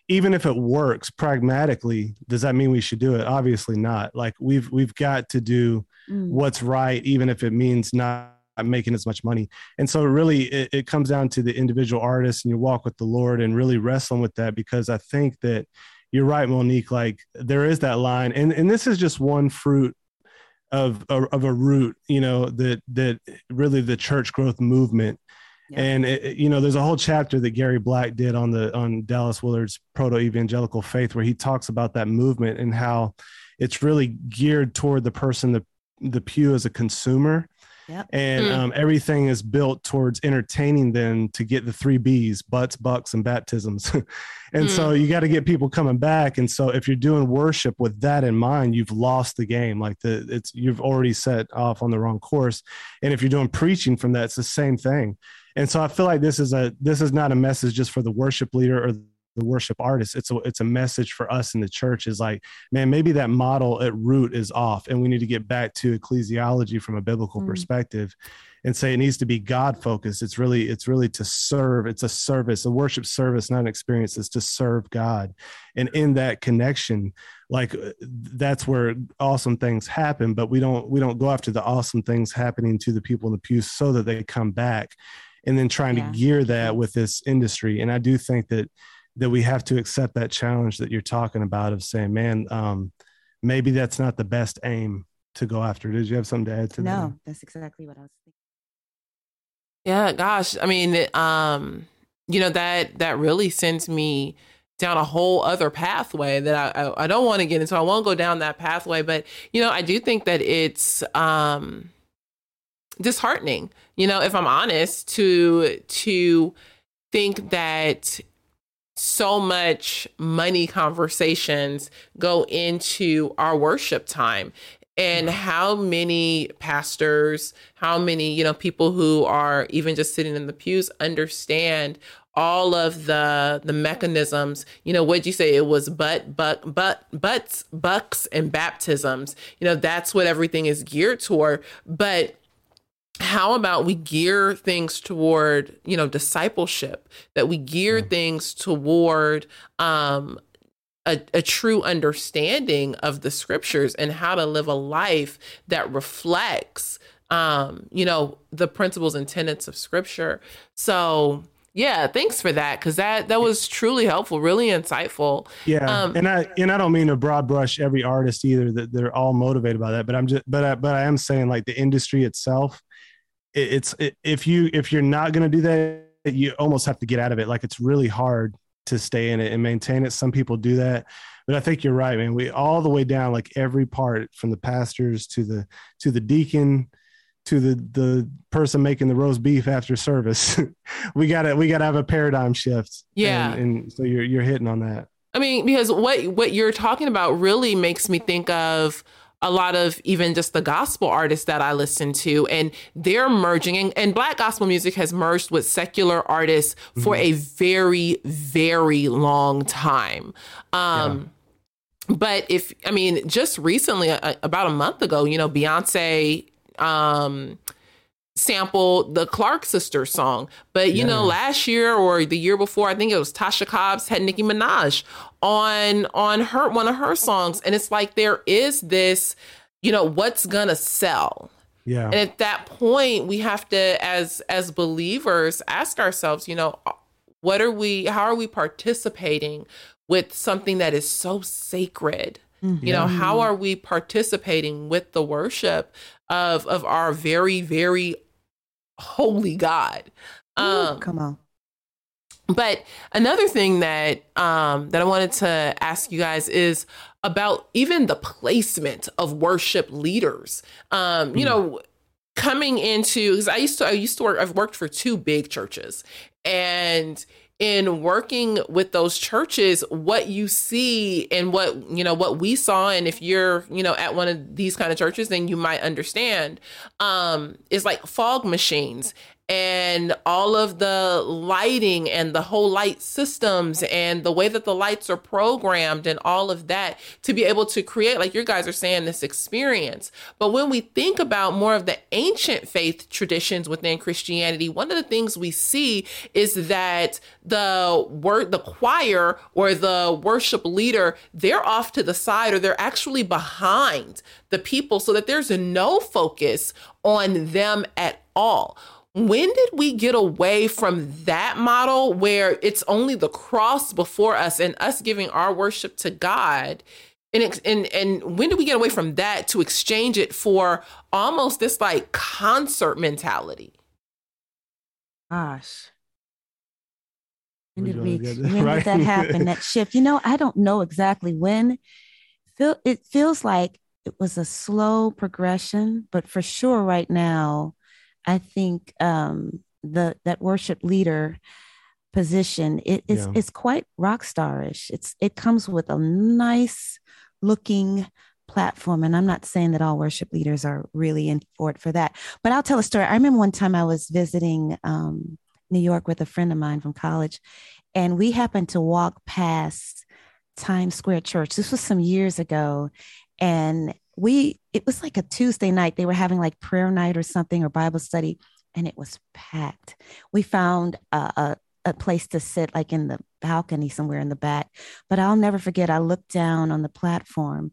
Even if it works pragmatically, does that mean we should do it? Obviously not. Like we've we've got to do mm. what's right, even if it means not making as much money. And so really it, it, comes down to the individual artist and your walk with the Lord and really wrestling with that because I think that you're right, Monique, like there is that line. And and this is just one fruit of of a root, you know, that that really the church growth movement. Yeah. And it, you know, there's a whole chapter that Gary Black did on the on Dallas Willard's proto evangelical faith, where he talks about that movement and how it's really geared toward the person, the the pew as a consumer, Yep. And mm. um, everything is built towards entertaining them to get the three B's butts, bucks, and baptisms. and mm. so you got to get people coming back. And so if you're doing worship with that in mind, you've lost the game. Like the it's you've already set off on the wrong course. And if you're doing preaching from that, it's the same thing. And so I feel like this is a this is not a message just for the worship leader or the worship artists it's a it's a message for us in the church is like man maybe that model at root is off and we need to get back to ecclesiology from a biblical mm. perspective and say it needs to be god focused it's really it's really to serve it's a service a worship service not an experience it's to serve god and in that connection like that's where awesome things happen but we don't we don't go after the awesome things happening to the people in the pews so that they come back and then trying yeah. to gear that with this industry and i do think that that we have to accept that challenge that you're talking about of saying man um, maybe that's not the best aim to go after. Did you have something to add to no, that? No that's exactly what i was thinking. Yeah gosh i mean um you know that that really sends me down a whole other pathway that I, I, I don't want to get into. I won't go down that pathway, but you know, I do think that it's um disheartening, you know, if I'm honest, to to think that so much money conversations go into our worship time. And mm-hmm. how many pastors how many you know people who are even just sitting in the pews understand all of the the mechanisms. You know what'd you say? It was but but but butts bucks and baptisms. You know that's what everything is geared toward. But how about we gear things toward you know discipleship that we gear mm. things toward um a, a, true understanding of the scriptures and how to live a life that reflects um you know the principles and tenets of scripture so yeah, thanks for that because that that was truly helpful, really insightful. Yeah, um, and I and I don't mean to broad brush every artist either that they're all motivated by that, but I'm just but I, but I am saying like the industry itself, it, it's it, if you if you're not going to do that, you almost have to get out of it. Like it's really hard to stay in it and maintain it. Some people do that, but I think you're right, man. We all the way down, like every part from the pastors to the to the deacon to the the person making the roast beef after service. we gotta we gotta have a paradigm shift. Yeah, and, and, so you're you're hitting on that. I mean, because what what you're talking about really makes me think of a lot of even just the gospel artists that I listen to, and they're merging, and, and black gospel music has merged with secular artists for mm-hmm. a very, very long time. Um, yeah. But if, I mean, just recently, uh, about a month ago, you know, Beyonce um sample the Clark sisters song. But you yeah. know, last year or the year before, I think it was Tasha Cobbs had Nicki Minaj on on her one of her songs. And it's like there is this, you know, what's gonna sell. Yeah. And at that point, we have to, as as believers, ask ourselves, you know, what are we how are we participating with something that is so sacred? Mm-hmm. You know, how are we participating with the worship of of our very very holy God? Um, Ooh, come on. But another thing that um, that I wanted to ask you guys is about even the placement of worship leaders. Um, you mm. know, coming into because I used to I used to work I've worked for two big churches and in working with those churches what you see and what you know what we saw. And if you're you know at one of these kind of churches then you might understand um is like fog machines and all of the lighting and the whole light systems and the way that the lights are programmed and all of that to be able to create, like your guys are saying, this experience. But when we think about more of the ancient faith traditions within Christianity, one of the things we see is that the word, the choir or the worship leader, they're off to the side or they're actually behind the people so that there's no focus on them at all when did we get away from that model where it's only the cross before us and us giving our worship to God? And, and and when did we get away from that to exchange it for almost this like concert mentality? Gosh. When did we when right? did that happen? that shift? You know, I don't know exactly when. Feel it feels like it was a slow progression, but for sure right now I think um, the that worship leader position it is yeah. it's quite rock starish. It's it comes with a nice looking platform, and I'm not saying that all worship leaders are really in for it for that. But I'll tell a story. I remember one time I was visiting um, New York with a friend of mine from college, And we happened to walk past Times Square Church. This was some years ago. And we, it was like a Tuesday night. They were having like prayer night or something or Bible study, and it was packed. We found a, a, a place to sit, like in the balcony somewhere in the back. But I'll never forget, I looked down on the platform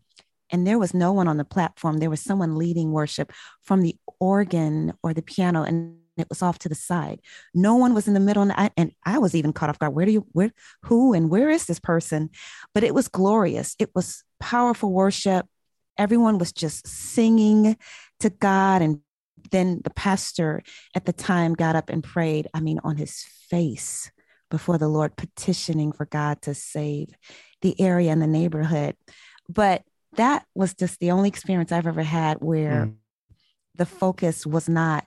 and there was no one on the platform. There was someone leading worship from the organ or the piano, and it was off to the side. No one was in the middle, and I, and I was even caught off guard. Where do you, where, who, and where is this person? But it was glorious. It was powerful worship. Everyone was just singing to God, and then the pastor at the time got up and prayed. I mean, on his face before the Lord, petitioning for God to save the area and the neighborhood. But that was just the only experience I've ever had where mm. the focus was not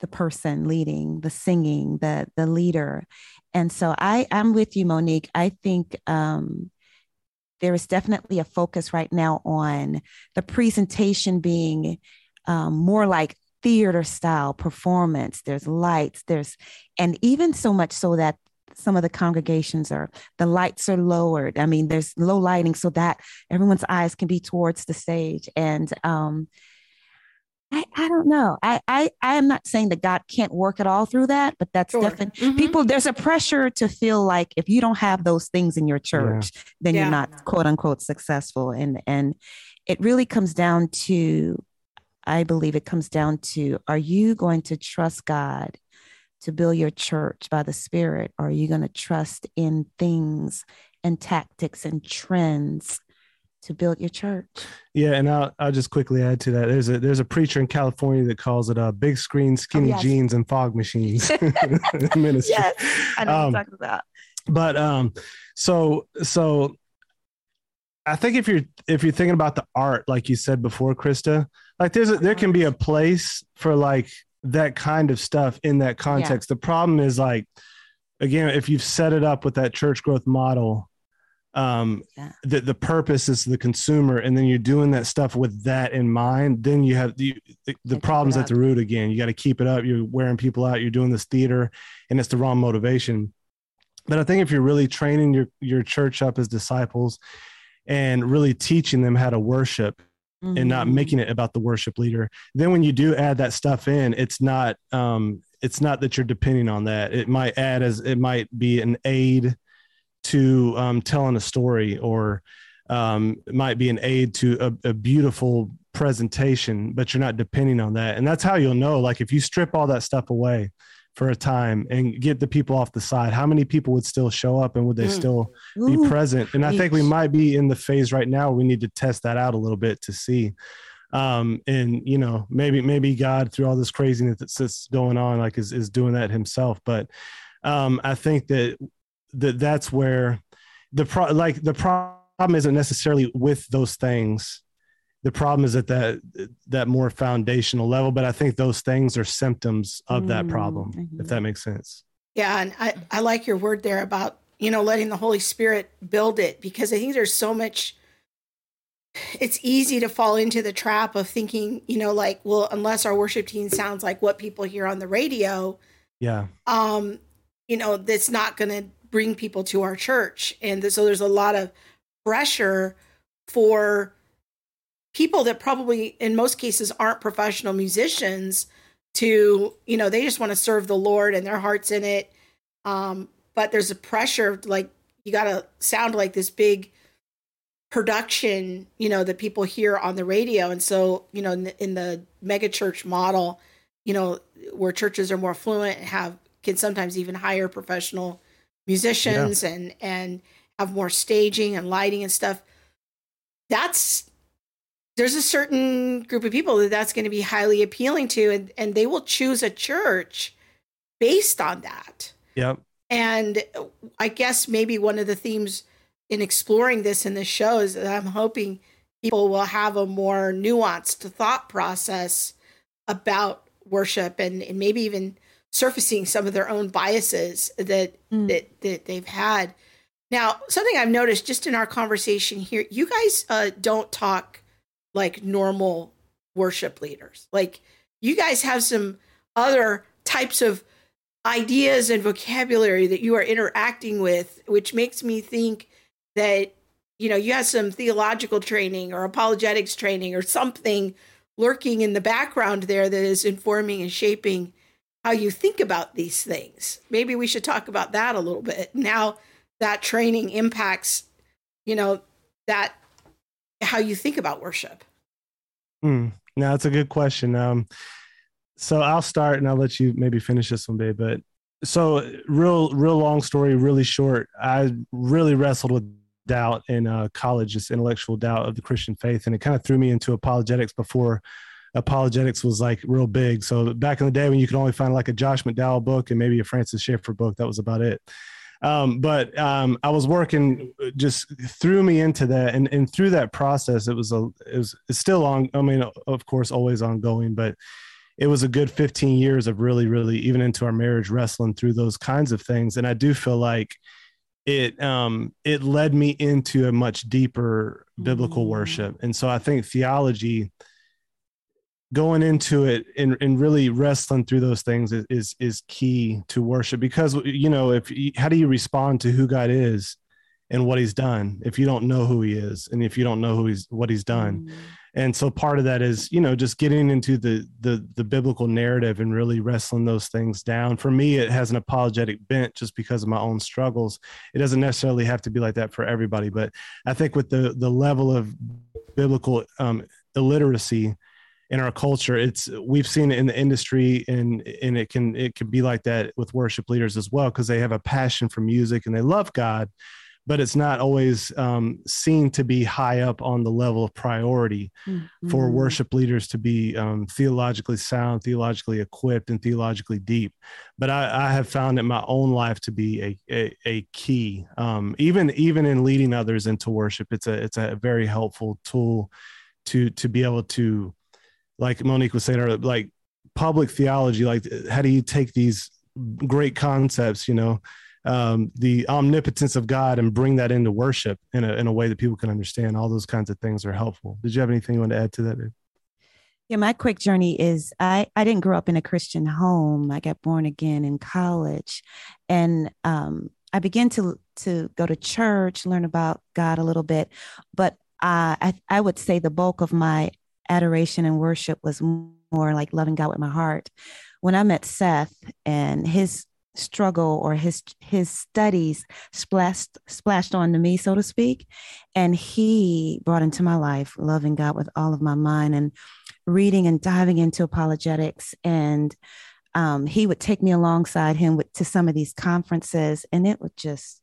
the person leading, the singing, the the leader. And so I I'm with you, Monique. I think um, there is definitely a focus right now on the presentation being um, more like theater style performance. There's lights. There's and even so much so that some of the congregations are the lights are lowered i mean there's low lighting so that everyone's eyes can be towards the stage and um I, I don't know. I, I I am not saying that God can't work at all through that, but that's sure. definitely mm-hmm. people. There's a pressure to feel like if you don't have those things in your church, yeah. then yeah. you're not quote unquote successful. And and it really comes down to, I believe it comes down to, are you going to trust God to build your church by the Spirit? Or are you going to trust in things and tactics and trends to build your church? Yeah, and I'll I'll just quickly add to that. There's a there's a preacher in California that calls it a uh, big screen, skinny oh, yes. jeans, and fog machines ministry. Yes, I know um, what you're about. But um, so so I think if you're if you're thinking about the art, like you said before, Krista, like there's a, there can be a place for like that kind of stuff in that context. Yeah. The problem is like, again, if you've set it up with that church growth model, um, yeah. the, the purpose is the consumer, and then you're doing that stuff with that in mind, then you have the, the, the problems at the root again. You got to keep it up. You're wearing people out. You're doing this theater, and it's the wrong motivation. But I think if you're really training your your church up as disciples, and really teaching them how to worship mm-hmm. and not mm-hmm. making it about the worship leader. Then when you do add that stuff in, it's not um, it's not that you're depending on that. It might add as it might be an aid to um, telling a story, or um, it might be an aid to a, a beautiful presentation, but you're not depending on that. And that's how you'll know. Like if you strip all that stuff away, for a time and get the people off the side how many people would still show up and would they mm. still be present and i think we might be in the phase right now we need to test that out a little bit to see um and you know maybe maybe god through all this craziness that's going on like is, is doing that himself but um i think that that that's where the pro like the problem isn't necessarily with those things. The problem is at that that more foundational level but i think those things are symptoms of that problem mm-hmm. if that makes sense. Yeah and I, I like your word there about you know letting the holy spirit build it because i think there's so much it's easy to fall into the trap of thinking you know like well unless our worship team sounds like what people hear on the radio yeah. um you know that's not going to bring people to our church. And so there's a lot of pressure for people that probably in most cases aren't professional musicians to you know they just want to serve the lord and their hearts in it. Um but there's a pressure like you got to sound like this big production you know that people hear on the radio. And so you know in the, in the mega church model you know where churches are more fluent and have can sometimes even hire professional musicians yeah. and and have more staging and lighting and stuff that's there's a certain group of people that that's going to be highly appealing to and, and they will choose a church based on that yep and i guess maybe one of the themes in exploring this in the show is that i'm hoping people will have a more nuanced thought process about worship and, and maybe even surfacing some of their own biases that mm. that that they've had now something i've noticed just in our conversation here you guys uh, don't talk like normal worship leaders. Like you guys have some other types of ideas and vocabulary that you are interacting with, which makes me think that you know you have some theological training or apologetics training or something lurking in the background there that is informing and shaping how you think about these things. Maybe we should talk about that a little bit. Now that training impacts, you know, that how you think about worship. Mm, now it's a good question. Um, so I'll start and I'll let you maybe finish this one, babe. But so real, real long story, really short. I really wrestled with doubt in uh, college, just intellectual doubt of the Christian faith, and it kind of threw me into apologetics before apologetics was like real big. So back in the day when you could only find like a Josh McDowell book and maybe a Francis Schaeffer book, that was about it. Um, but um, I was working, just threw me into that, and and through that process, it was a it was it's still on. I mean, of course, always ongoing, but it was a good 15 years of really, really even into our marriage wrestling through those kinds of things. And I do feel like it um it led me into a much deeper biblical mm. worship. And so I think theology going into it and, and really wrestling through those things is, is, is key to worship. Because you know if how do you respond to who god is and what he's done if you don't know who he is and if you don't know who he's what he's done? Mm. and so part of that is you know just getting into the the the biblical narrative and really wrestling those things down. For me it has an apologetic bent just because of my own struggles. It doesn't necessarily have to be like that for everybody but i think with the the level of biblical um, illiteracy in our culture it's we've seen it in the industry and and it can it can be like that with worship leaders as well because they have a passion for music and they love god but it's not always um, seen to be high up on the level of priority mm-hmm. for worship leaders to be um, theologically sound, theologically equipped, and theologically deep. But I, I have found in my own life to be a, a, a key, um, even even in leading others into worship. It's a it's a very helpful tool to to be able to like Monique was saying, or like public theology, like how do you take these great concepts, you know, um, the omnipotence of God and bring that into worship in a, in a way that people can understand. All those kinds of things are helpful. Did you have anything you want to add to that? Yeah, my quick journey is I, I didn't grow up in a Christian home. I got born again in college. And um, I began to to go to church, learn about God a little bit. But uh, I, I would say the bulk of my adoration and worship was more like loving God with my heart. When I met Seth and his struggle or his his studies splashed splashed onto me, so to speak, and he brought into my life loving God with all of my mind and reading and diving into apologetics and um, he would take me alongside him with, to some of these conferences and it would just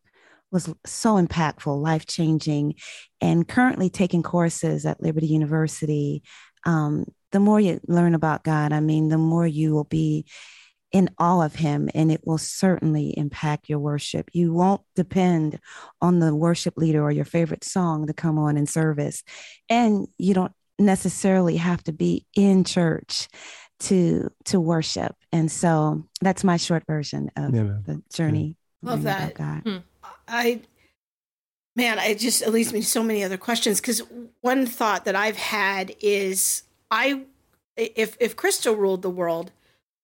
was so impactful, life changing, and currently taking courses at Liberty University. Um, the more you learn about God, I mean, the more you will be in awe of Him, and it will certainly impact your worship. You won't depend on the worship leader or your favorite song to come on in service, and you don't necessarily have to be in church to to worship. And so that's my short version of yeah, the journey. Love that. God. Hmm. I, man, it just it leads me to so many other questions because one thought that I've had is I, if if Krista ruled the world,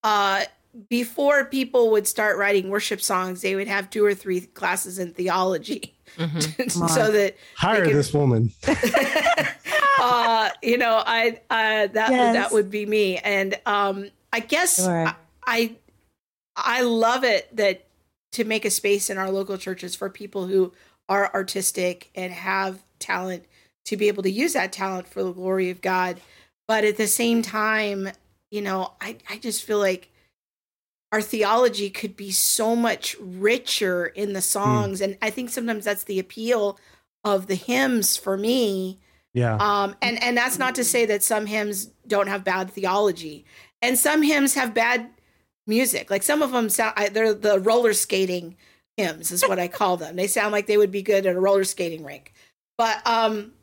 uh, before people would start writing worship songs, they would have two or three classes in theology, mm-hmm. so that hire could, this woman. uh, you know, I uh, that yes. that would be me, and um, I guess sure. I, I I love it that to make a space in our local churches for people who are artistic and have talent to be able to use that talent for the glory of God. But at the same time, you know, I, I just feel like our theology could be so much richer in the hmm. songs. Mm. And I think sometimes that's the appeal of the hymns for me. Yeah. Um, and, and that's not to say that some hymns don't have bad theology. And some hymns have bad music. Like some of them sound, I, they're the roller skating hymns, is what I call them. They sound like they would be good at a roller skating rink. But um,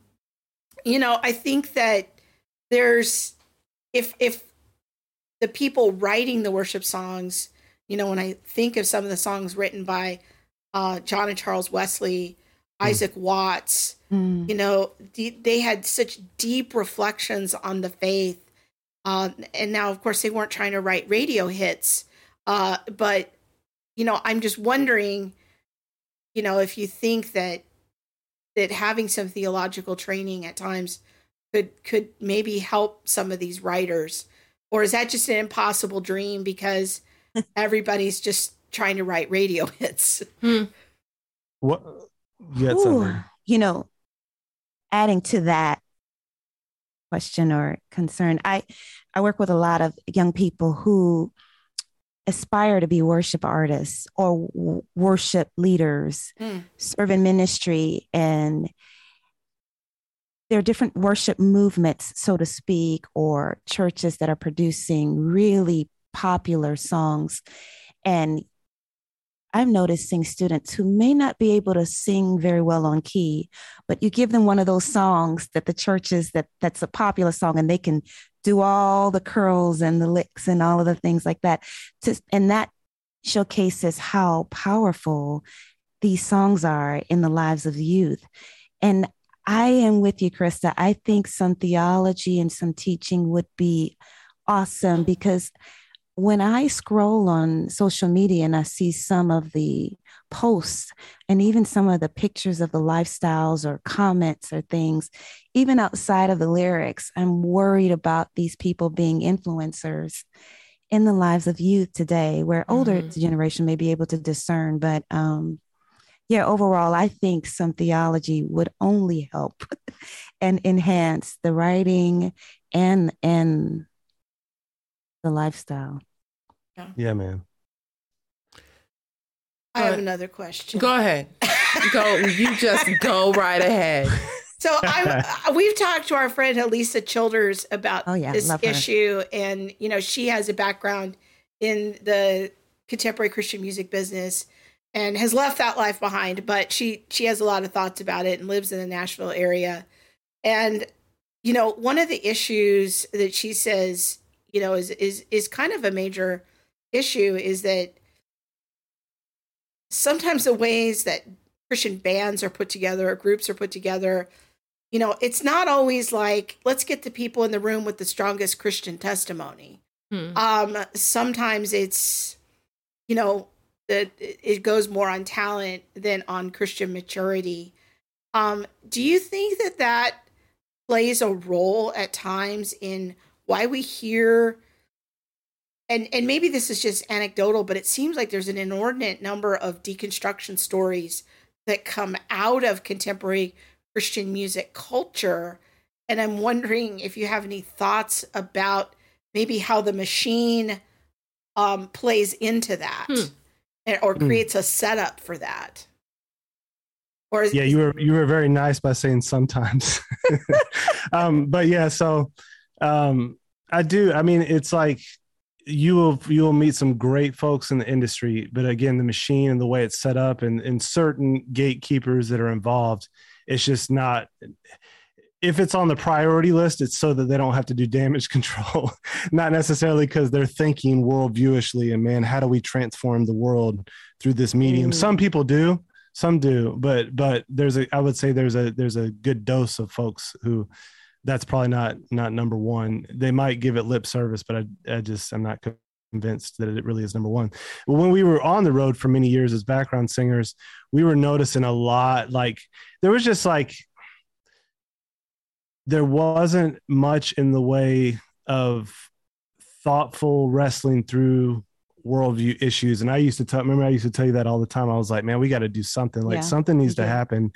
you know, I think that there's if if the people writing the worship songs, you know, when I think of some of the songs written by uh, John and Charles Wesley, mm. Isaac Watts, mm. you know, they had such deep reflections on the faith uh, and now, of course, they weren't trying to write radio hits, uh, but you know, I'm just wondering, you know, if you think that that having some theological training at times could could maybe help some of these writers or is that just an impossible dream because everybody's just trying to write radio hits hmm. what you, Ooh, you know adding to that question or concern i i work with a lot of young people who aspire to be worship artists or w- worship leaders, mm. serve in ministry, and there are different worship movements, so to speak, or churches that are producing really popular songs. And I'm noticing students who may not be able to sing very well on key, but you give them one of those songs that the churches that that's a popular song and they can do all the curls and the licks and all of the things like that. And that showcases how powerful these songs are in the lives of youth. And I am with you, Krista. I think some theology and some teaching would be awesome because when I scroll on social media and I see some of the posts and even some of the pictures of the lifestyles or comments or things, even outside of the lyrics, I'm worried about these people being influencers in the lives of youth today, where older mm-hmm. generation may be able to discern. But um, yeah, overall, I think some theology would only help and enhance the writing and and the lifestyle. Yeah, yeah man. I have another question. Go ahead. go. You just go right ahead. So I, uh, we've talked to our friend Alisa Childers about oh, yeah, this issue, and you know she has a background in the contemporary Christian music business and has left that life behind. But she she has a lot of thoughts about it and lives in the Nashville area. And you know, one of the issues that she says you know is is is kind of a major issue is that sometimes the ways that Christian bands are put together or groups are put together, you know, it's not always like let's get the people in the room with the strongest Christian testimony. Hmm. Um, sometimes it's, you know, that it goes more on talent than on Christian maturity. Um, do you think that that plays a role at times in why we hear and and maybe this is just anecdotal but it seems like there's an inordinate number of deconstruction stories that come out of contemporary christian music culture and i'm wondering if you have any thoughts about maybe how the machine um, plays into that hmm. or hmm. creates a setup for that or is, yeah you were you were very nice by saying sometimes um, but yeah so um, i do i mean it's like you will you will meet some great folks in the industry but again the machine and the way it's set up and, and certain gatekeepers that are involved it's just not if it's on the priority list it's so that they don't have to do damage control not necessarily because they're thinking worldviewishly and man how do we transform the world through this medium mm. some people do some do but but there's a i would say there's a there's a good dose of folks who that's probably not not number one. They might give it lip service, but I, I just I'm not convinced that it really is number one. But when we were on the road for many years as background singers, we were noticing a lot. Like there was just like there wasn't much in the way of thoughtful wrestling through worldview issues. And I used to tell, remember, I used to tell you that all the time. I was like, man, we got to do something. Like yeah, something needs to happen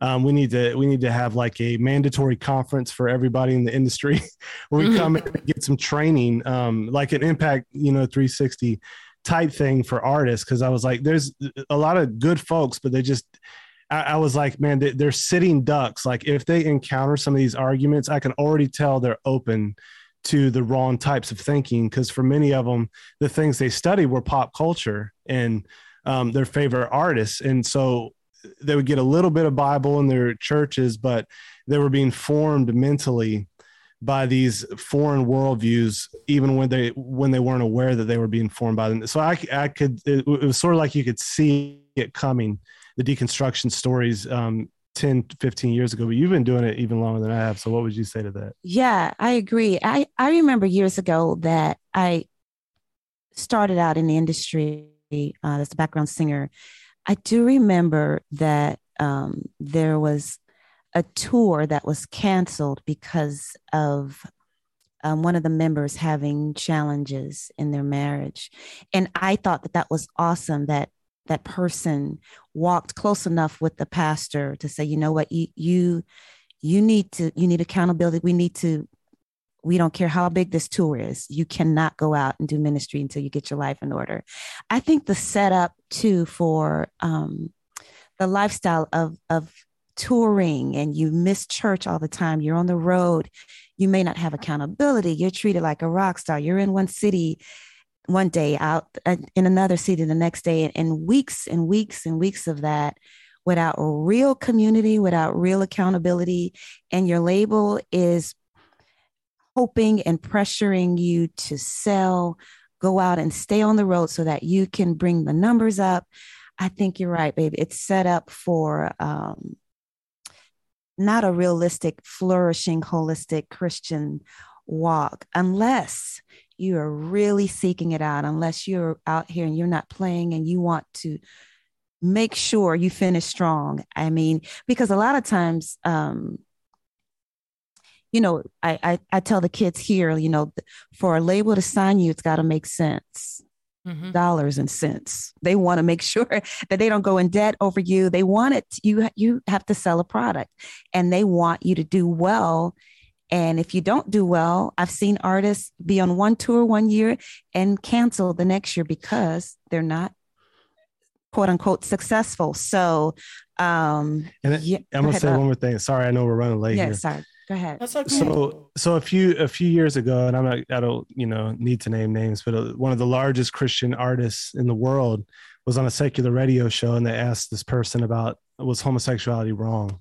um, we need to we need to have like a mandatory conference for everybody in the industry where we come and get some training, um, like an impact, you know, 360 type thing for artists. Cause I was like, there's a lot of good folks, but they just, I, was like, man, they, they're sitting ducks. Like if they encounter some of these arguments, I can already tell they're open to the wrong types of thinking. Cause for many of them, the things they study were pop culture and um, their favorite artists. And so they would get a little bit of Bible in their churches, but they were being formed mentally by these foreign worldviews, even when they when they weren't aware that they were being formed by them. So I, I could it, it was sort of like you could see it coming, the deconstruction stories um, 10, 15 years ago. But you've been doing it even longer than I have. So what would you say to that? Yeah, I agree. I I remember years ago that I started out in the industry uh, that's the background singer. I do remember that um, there was a tour that was canceled because of um, one of the members having challenges in their marriage, and I thought that that was awesome that that person walked close enough with the pastor to say, you know what, you you you need to you need accountability. We need to we don't care how big this tour is. You cannot go out and do ministry until you get your life in order. I think the setup too for um, the lifestyle of of touring and you miss church all the time. You're on the road. You may not have accountability. You're treated like a rock star. You're in one city one day, out uh, in another city the next day, and weeks and weeks and weeks of that without real community, without real accountability. And your label is hoping and pressuring you to sell, go out and stay on the road so that you can bring the numbers up. I think you're right, baby. It's set up for um, not a realistic, flourishing, holistic Christian walk unless you are really seeking it out, unless you're out here and you're not playing and you want to make sure you finish strong. I mean, because a lot of times, um, you know, I, I, I tell the kids here, you know, for a label to sign you, it's got to make sense. Mm-hmm. Dollars and cents. They want to make sure that they don't go in debt over you. They want it. You you have to sell a product, and they want you to do well. And if you don't do well, I've seen artists be on one tour one year and cancel the next year because they're not quote unquote successful. So, um, and yeah, I'm gonna say one more thing. Sorry, I know we're running late. Yeah, here. sorry. Go ahead. That's okay. So, so a few a few years ago, and I'm not, I don't, you know, need to name names, but uh, one of the largest Christian artists in the world was on a secular radio show, and they asked this person about was homosexuality wrong.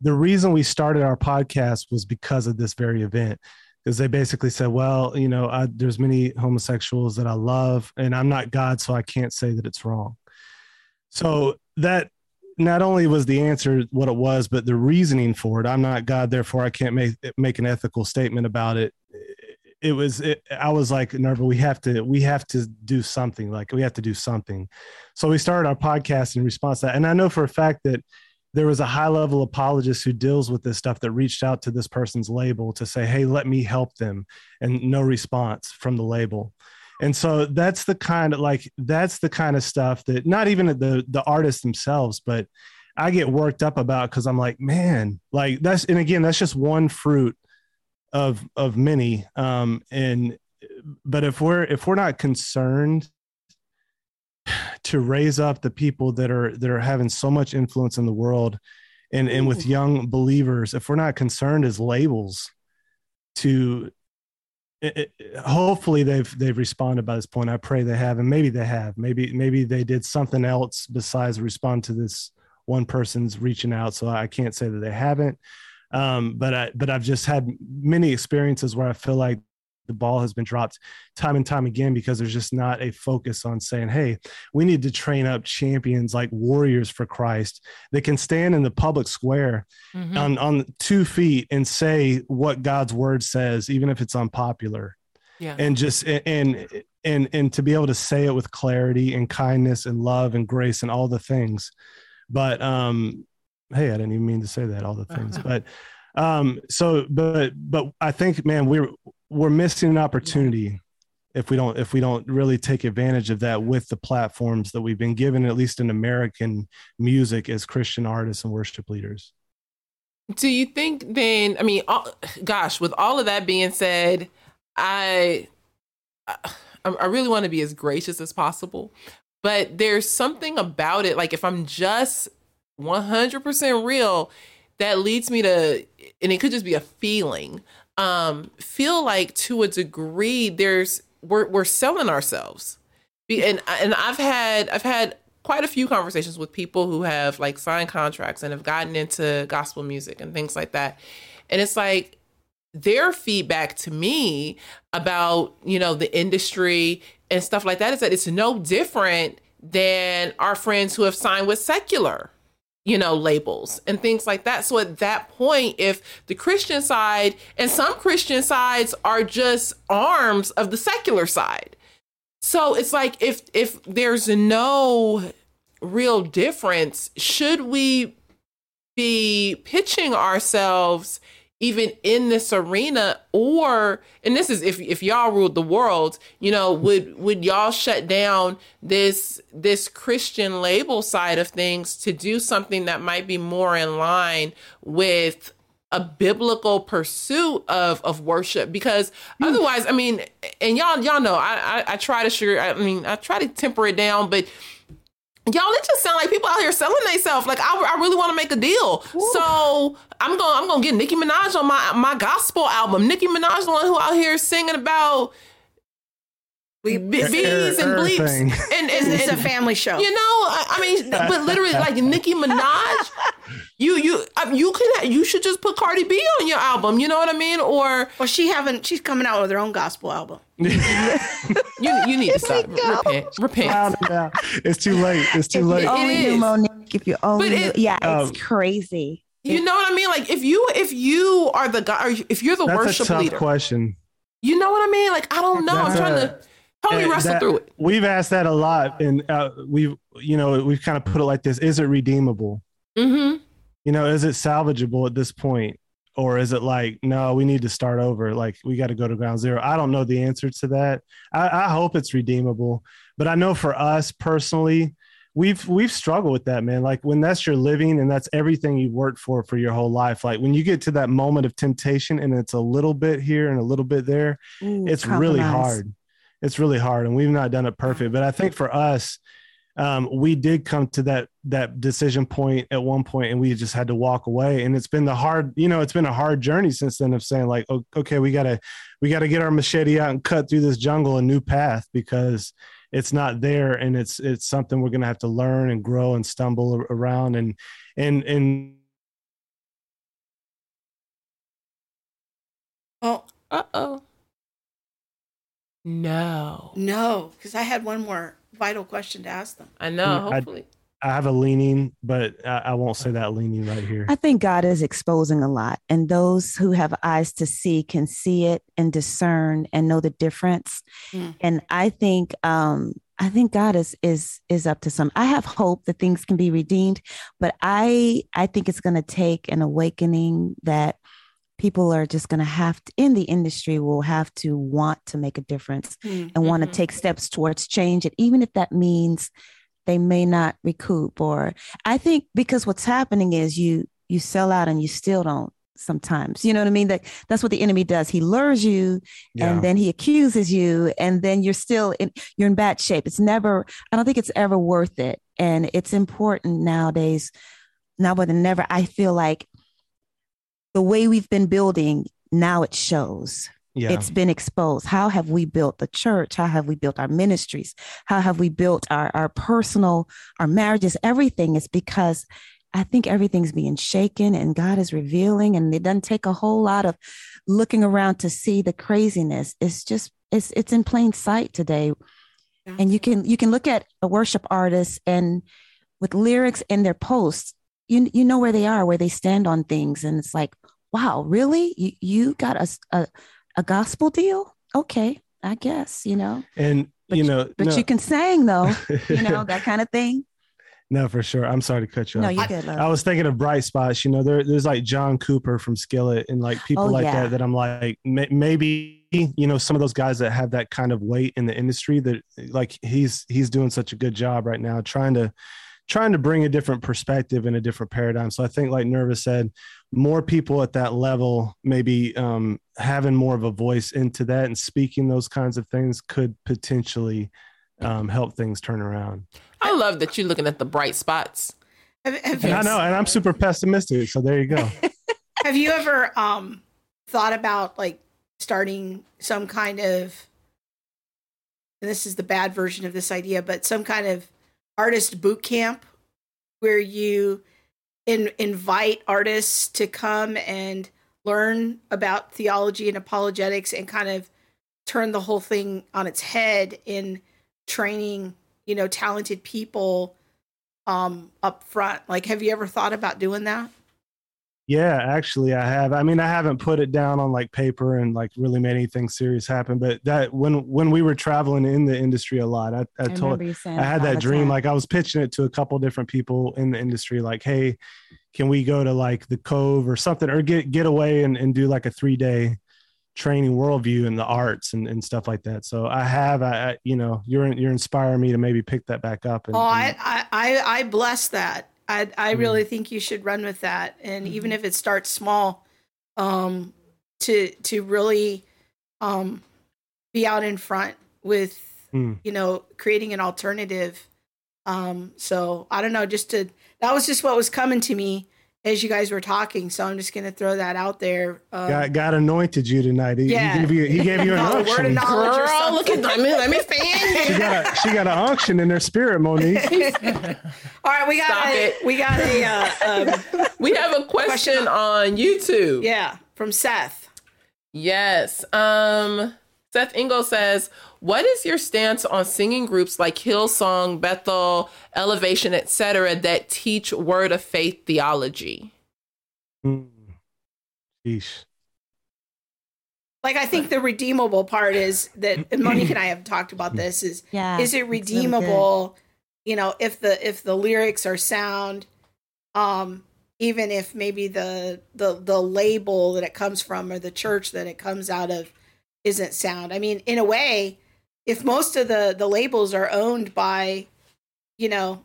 The reason we started our podcast was because of this very event, because they basically said, well, you know, I, there's many homosexuals that I love, and I'm not God, so I can't say that it's wrong. So that not only was the answer what it was, but the reasoning for it. I'm not God, therefore I can't make make an ethical statement about it. It was. It, I was like, Nerva, we have to we have to do something. Like we have to do something. So we started our podcast in response to that. And I know for a fact that there was a high level apologist who deals with this stuff that reached out to this person's label to say, hey, let me help them, and no response from the label and so that's the kind of like that's the kind of stuff that not even the the artists themselves but i get worked up about because i'm like man like that's and again that's just one fruit of of many um and but if we're if we're not concerned to raise up the people that are that are having so much influence in the world and and with young believers if we're not concerned as labels to it, hopefully they've they've responded by this point. I pray they have, and maybe they have. Maybe maybe they did something else besides respond to this one person's reaching out. So I can't say that they haven't. Um, but I but I've just had many experiences where I feel like the ball has been dropped time and time again because there's just not a focus on saying, hey, we need to train up champions like warriors for Christ that can stand in the public square mm-hmm. on, on two feet and say what God's word says, even if it's unpopular. Yeah. And just and and and to be able to say it with clarity and kindness and love and grace and all the things. But um hey, I didn't even mean to say that, all the things. but um so but but i think man we're we're missing an opportunity if we don't if we don't really take advantage of that with the platforms that we've been given at least in american music as christian artists and worship leaders. Do you think then i mean all, gosh with all of that being said i i really want to be as gracious as possible but there's something about it like if i'm just 100% real that leads me to and it could just be a feeling um feel like to a degree there's we're we're selling ourselves. And and I've had I've had quite a few conversations with people who have like signed contracts and have gotten into gospel music and things like that. And it's like their feedback to me about you know the industry and stuff like that is that it's no different than our friends who have signed with secular you know, labels and things like that. So at that point, if the Christian side and some Christian sides are just arms of the secular side, So it's like if if there's no real difference, should we be pitching ourselves even in this arena or and this is if if y'all ruled the world you know would would y'all shut down this this christian label side of things to do something that might be more in line with a biblical pursuit of of worship? Because hmm. otherwise i mean and y'all y'all know i i, I try to sure i mean i try to temper it down but Y'all, it just sound like people out here selling themselves. Like I, I really want to make a deal, Ooh. so I'm gonna I'm going to get Nicki Minaj on my my gospel album. Nicki Minaj, the one who out here singing about bees and bleeps, and, and, and, it's a family show. You know, I, I mean, but literally, like Nicki Minaj, you you um, you can you should just put Cardi B on your album. You know what I mean? Or well, she haven't. She's coming out with her own gospel album. you you need to stop. Repent. Repent. It's too late. It's too late. Only it is. Monique, if you only it, knew. yeah, um, it's crazy. You know what I mean? Like if you if you are the guy, if you're the that's worship a tough leader, question. You know what I mean? Like I don't know. That's I'm trying a, to help me wrestle that, through it. We've asked that a lot, and uh, we've you know we've kind of put it like this: Is it redeemable? Mm-hmm. You know, is it salvageable at this point? or is it like no we need to start over like we got to go to ground zero i don't know the answer to that I, I, hope it's redeemable but i know for us personally we've we've struggled with that man like when that's your living and that's everything you've worked for for your whole life like when you get to that moment of temptation and it's a little bit here and a little bit there Ooh, it's compromise. really hard it's really hard and we've not done it perfect but i think for us um, we did come to that that decision point at one point and we just had to walk away and it's been the hard you know it's been a hard journey since then of saying like okay we gotta we gotta get our machete out and cut through this jungle a new path because it's not there and it's it's something we're gonna have to learn and grow and stumble around and and and oh uh-oh no no because i had one more vital question to ask them. I know. Hopefully. I, I have a leaning, but I, I won't say that leaning right here. I think God is exposing a lot, and those who have eyes to see can see it and discern and know the difference. Mm. And I think um, I think God is is is up to some. I have hope that things can be redeemed, but I I think it's going to take an awakening that people are just going to have to in the industry will have to want to make a difference mm-hmm. and want to take steps towards change and even if that means they may not recoup or i think because what's happening is you you sell out and you still don't sometimes you know what i mean that that's what the enemy does he lures you yeah. and then he accuses you and then you're still in you're in bad shape it's never i don't think it's ever worth it and it's important nowadays now more than never i feel like the way we've been building, now it shows. Yeah. It's been exposed. How have we built the church? How have we built our ministries? How have we built our, our personal, our marriages? Everything is because I think everything's being shaken and God is revealing, and it doesn't take a whole lot of looking around to see the craziness. It's just it's it's in plain sight today. And you can you can look at a worship artist and with lyrics in their posts, you you know where they are, where they stand on things, and it's like, wow, really? You you got a a, a gospel deal? Okay, I guess you know. And but you know, but no. you can sing though, you know that kind of thing. No, for sure. I'm sorry to cut you no, off. No, you good. Love. I was thinking of bright spots. You know, there, there's like John Cooper from Skillet and like people oh, like yeah. that. That I'm like, may, maybe you know some of those guys that have that kind of weight in the industry. That like he's he's doing such a good job right now, trying to trying to bring a different perspective and a different paradigm. So I think, like Nerva said, more people at that level, maybe um, having more of a voice into that and speaking those kinds of things could potentially um, help things turn around. I love that you're looking at the bright spots. Have, have I know, and I'm super pessimistic. So there you go. have you ever um, thought about like starting some kind of, and this is the bad version of this idea, but some kind of artist boot camp where you in, invite artists to come and learn about theology and apologetics and kind of turn the whole thing on its head in training you know talented people um up front. Like have you ever thought about doing that Yeah, actually, I have. I mean, I haven't put it down on like paper and like really made anything serious happen. But that when when we were traveling in the industry a lot, I, I, I told I had that dream. Like I was pitching it to a couple different people in the industry. Like, hey, can we go to like the Cove or something, or get get away and, and do like a three day training worldview in the arts and, and stuff like that. So I have, I, you know, you're you're inspiring me to maybe pick that back up. And, oh, I, I I bless that. I I mm. really think you should run with that, and mm-hmm. even if it starts small, um, to to really, um, be out in front with mm. you know creating an alternative. Um, so I don't know, just to that was just what was coming to me as you guys were talking. So I'm just going to throw that out there. Um, God, God anointed you tonight. He, yeah. he gave you, he gave you an unction. Word of knowledge Girl, look at me. Let me fan She got, a, she got an unction in her spirit, Monique. All right, we got Stop a, it. we got a, uh, um, we have a question, question on YouTube. Yeah, from Seth. Yes. Um, Seth Ingo says, "What is your stance on singing groups like Hillsong, Bethel, Elevation, etc., that teach Word of Faith theology?" Mm. Sheesh. Like I think the redeemable part is that and Monique and I have talked about this is yeah, is it redeemable? Really you know, if the if the lyrics are sound, um, even if maybe the the the label that it comes from or the church that it comes out of isn't sound. I mean, in a way, if most of the the labels are owned by, you know,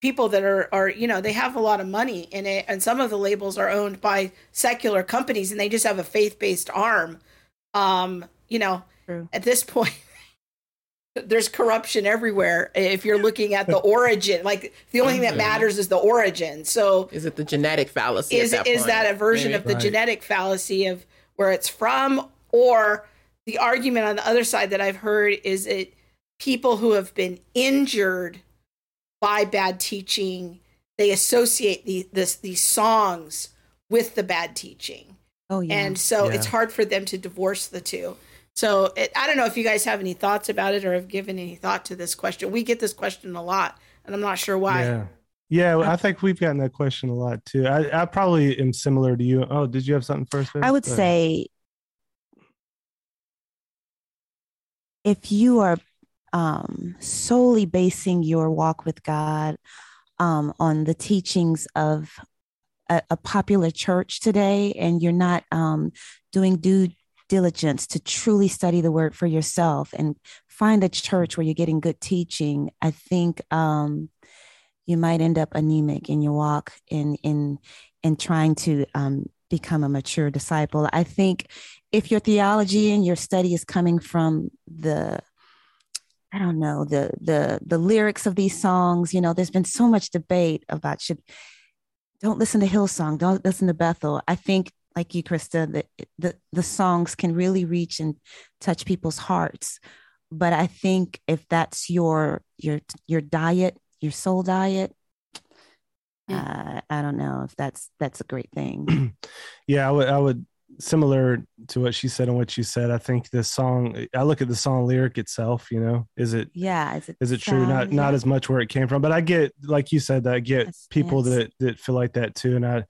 people that are are you know they have a lot of money in it, and some of the labels are owned by secular companies, and they just have a faith based arm. Um, you know, True. at this point. There's corruption everywhere. If you're looking at the origin, like the only thing that matters is the origin. So, is it the genetic fallacy? Is that is that a version Maybe. of the right. genetic fallacy of where it's from, or the argument on the other side that I've heard is that people who have been injured by bad teaching, they associate the, this, these songs with the bad teaching. Oh, yeah. And so yeah. it's hard for them to divorce the two. So it, I don't know if you guys have any thoughts about it or have given any thought to this question. We get this question a lot, and I'm not sure why. Yeah. Yeah, I think we've gotten that question a lot too. I, I probably am similar to you. Oh, did you have something first? I would say if you are um, solely basing your walk with God um, on the teachings of a, a, popular church today, and you're not um, doing due diligence to truly study the word for yourself and find a church where you're getting good teaching, I think um, you might end up anemic in your walk in in in trying to um, become a mature disciple. I think if your theology and your study is coming from the I don't know the the the lyrics of these songs. You know, there's been so much debate about should don't listen to Hillsong, don't listen to Bethel. I think, like you, Krista, that the the songs can really reach and touch people's hearts. But I think if that's your your your diet, your soul diet, uh, I don't know if that's that's a great thing. yeah, I would I would similar to what she said and what you said. I think this song. I look at the song lyric itself. You know, is it? Yeah, is it? Is it true? Not not as much where it came from, but I get like you said that I get yes, people yes. that that feel like that too, and I.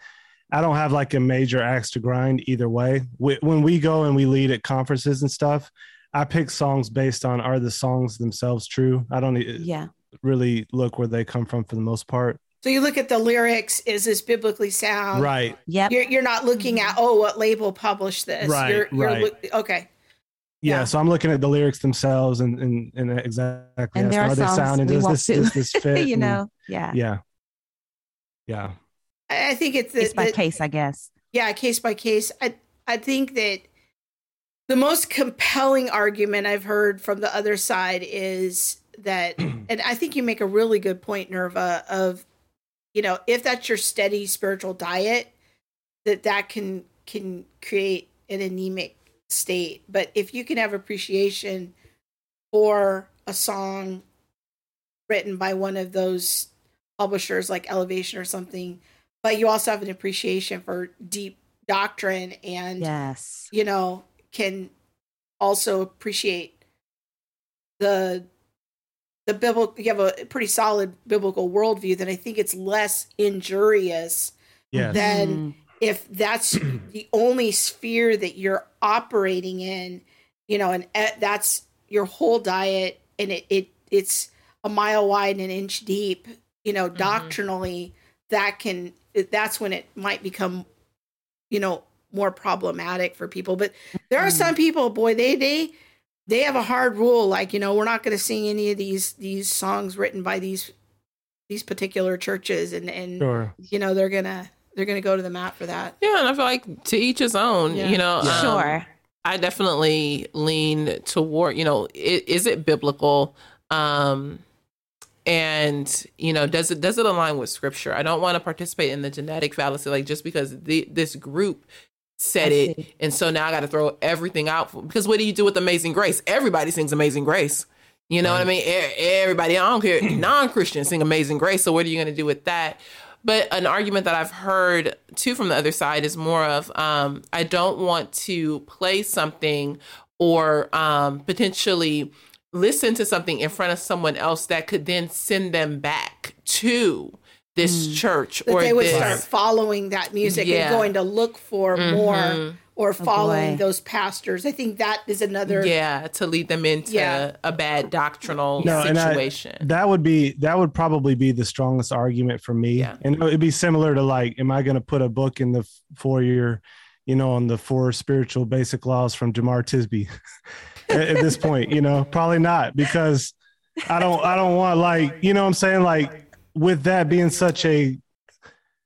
I don't have like a major axe to grind either way. when we go and we lead at conferences and stuff, I pick songs based on are the songs themselves true. I don't yeah. really look where they come from for the most part. So you look at the lyrics, is this biblically sound? Right. Yeah. You're, you're not looking at, oh, what label published this. Right. You're, you're right. okay. Yeah, yeah, so I'm looking at the lyrics themselves and and, and exactly and there are, are they sounding does this, does this fit? you know, yeah, yeah, yeah. I think it's the, case by the, case, I guess. Yeah, case by case. I I think that the most compelling argument I've heard from the other side is that, and I think you make a really good point, Nerva, of you know, if that's your steady spiritual diet, that that can can create an anemic state. But if you can have appreciation for a song written by one of those publishers like Elevation or something, but you also have an appreciation for deep doctrine and yes, you know, can also appreciate the the biblical you have a pretty solid biblical worldview then i think it's less injurious yes. than mm-hmm. if that's the only sphere that you're operating in, you know, and eh, that's your whole diet, and it, it it's a mile wide and an inch deep, you know, mm-hmm. doctrinally, that can that's when it might become, you know, more problematic for people. But there are some mm-hmm. people, boy, they they they have a hard rule, like you know, we're not going to sing any of these these songs written by these these particular churches, and and sure. you know they're gonna they're gonna go to the mat for that. Yeah, and I feel like to each his own. Yeah. You know, yeah. um, sure. I definitely lean toward, you know, is, is it biblical? Um, and you know, does it does it align with scripture? I don't want to participate in the genetic fallacy, like just because the, this group said it, and so now I got to throw everything out. For, because what do you do with Amazing Grace? Everybody sings Amazing Grace. You know right. what I mean? Everybody, I don't care, non Christians sing Amazing Grace. So what are you going to do with that? But an argument that I've heard too from the other side is more of um, I don't want to play something or um, potentially listen to something in front of someone else that could then send them back to this mm. church that or they would this, start following that music yeah. and going to look for mm-hmm. more or oh, following oh those pastors. I think that is another yeah to lead them into yeah. a bad doctrinal no, situation. I, that would be that would probably be the strongest argument for me. Yeah. And it'd be similar to like, am I going to put a book in the four-year, you know, on the four spiritual basic laws from Jemar Tisby at, at this point? You know, probably not because I don't I don't want like you know what I'm saying like with that being such a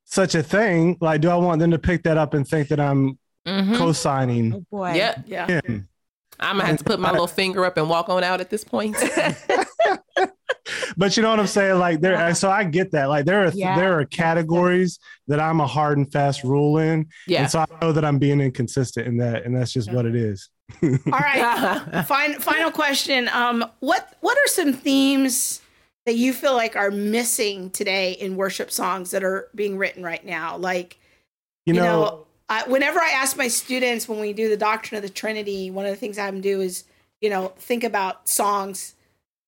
such a thing, like, do I want them to pick that up and think that I'm mm-hmm. co-signing? Oh boy, yeah, yeah. I'm gonna have to put my little finger up and walk on out at this point. but you know what I'm saying? Like there, so I get that. Like there are yeah. there are categories that I'm a hard and fast rule in. Yeah. And so I know that I'm being inconsistent in that, and that's just what it is. All right. final final question. Um, what what are some themes that you feel like are missing today in worship songs that are being written right now? Like, you know, you know I, whenever I ask my students when we do the doctrine of the Trinity, one of the things I them do is, you know, think about songs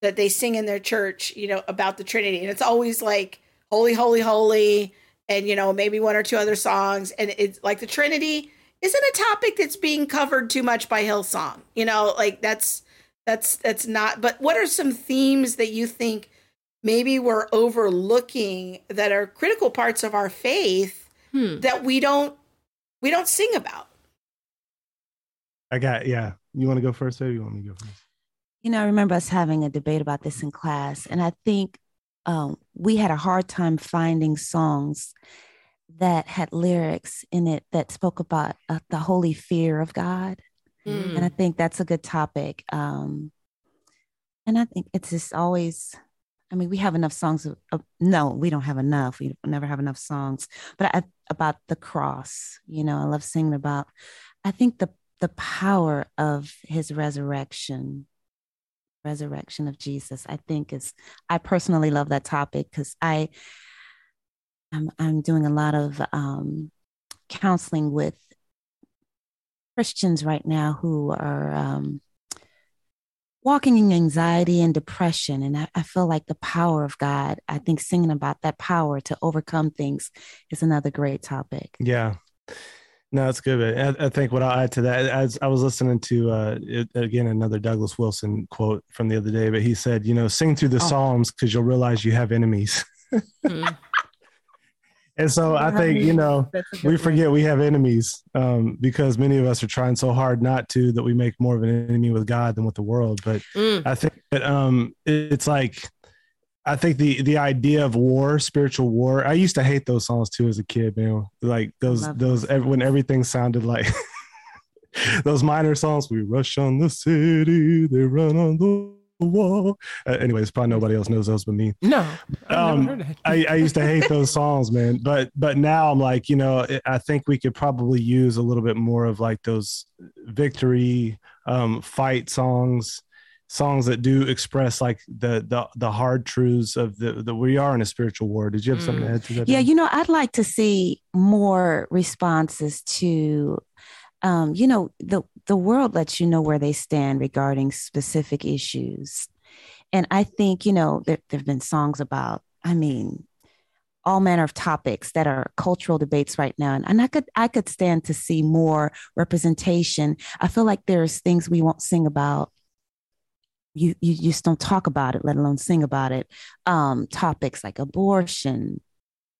that they sing in their church, you know, about the Trinity. And it's always like, holy, holy, holy, and, you know, maybe one or two other songs. And it's like the Trinity isn't a topic that's being covered too much by Hillsong. You know, like that's, that's, that's not, but what are some themes that you think maybe we're overlooking that are critical parts of our faith hmm. that we don't we don't sing about. I got yeah. You want to go first, or you want me to go first? You know, I remember us having a debate about this in class, and I think um, we had a hard time finding songs that had lyrics in it that spoke about uh, the holy fear of God. Mm. And I think that's a good topic. Um, and I think it's just always I mean, we have enough songs. Of, no, we don't have enough. We never have enough songs. But I, about the cross, you know, I love singing about. I think the the power of His resurrection, resurrection of Jesus. I think is. I personally love that topic because I. I'm I'm doing a lot of um, counseling with Christians right now who are um, walking in anxiety and depression. And I, I, feel like the power of God, I think singing about that power to overcome things is another great topic. Yeah. No, it's good. I, I, think what I'll add to that, as I was listening to, uh, it, again, another Douglas Wilson quote from the other day, but he said, you know, sing through the oh. Psalms because you'll realize you have enemies. mm. And so I think, you know, we forget we have enemies um, because many of us are trying so hard not to that we make more of an enemy with God than with the world. But mm. I think that um, it's like, I think the the idea of war, spiritual war. I used to hate those songs too as a kid, man. Like those those when everything sounded like those minor songs. We rush on the city, they run on the wall. Uh, anyways, probably nobody else knows those but me. No, um, I, I, used to hate those songs, man. But but now I'm like, you know, I think we could probably use a little bit more of like those victory um, fight songs, songs that do express like the the the hard truths of the that we are in a spiritual war. Did you have mm. something to mm. add to that? Yeah, you know, I'd like to see more responses to um, you know, the the world lets you know where they stand regarding specific issues. And I think, you know, there have been songs about, I mean, all manner of topics that are cultural debates right now. And, and i could i could stand to see more representation. I feel like there's things we won't sing about. You you just don't talk about it let alone sing about it. Um, topics like abortion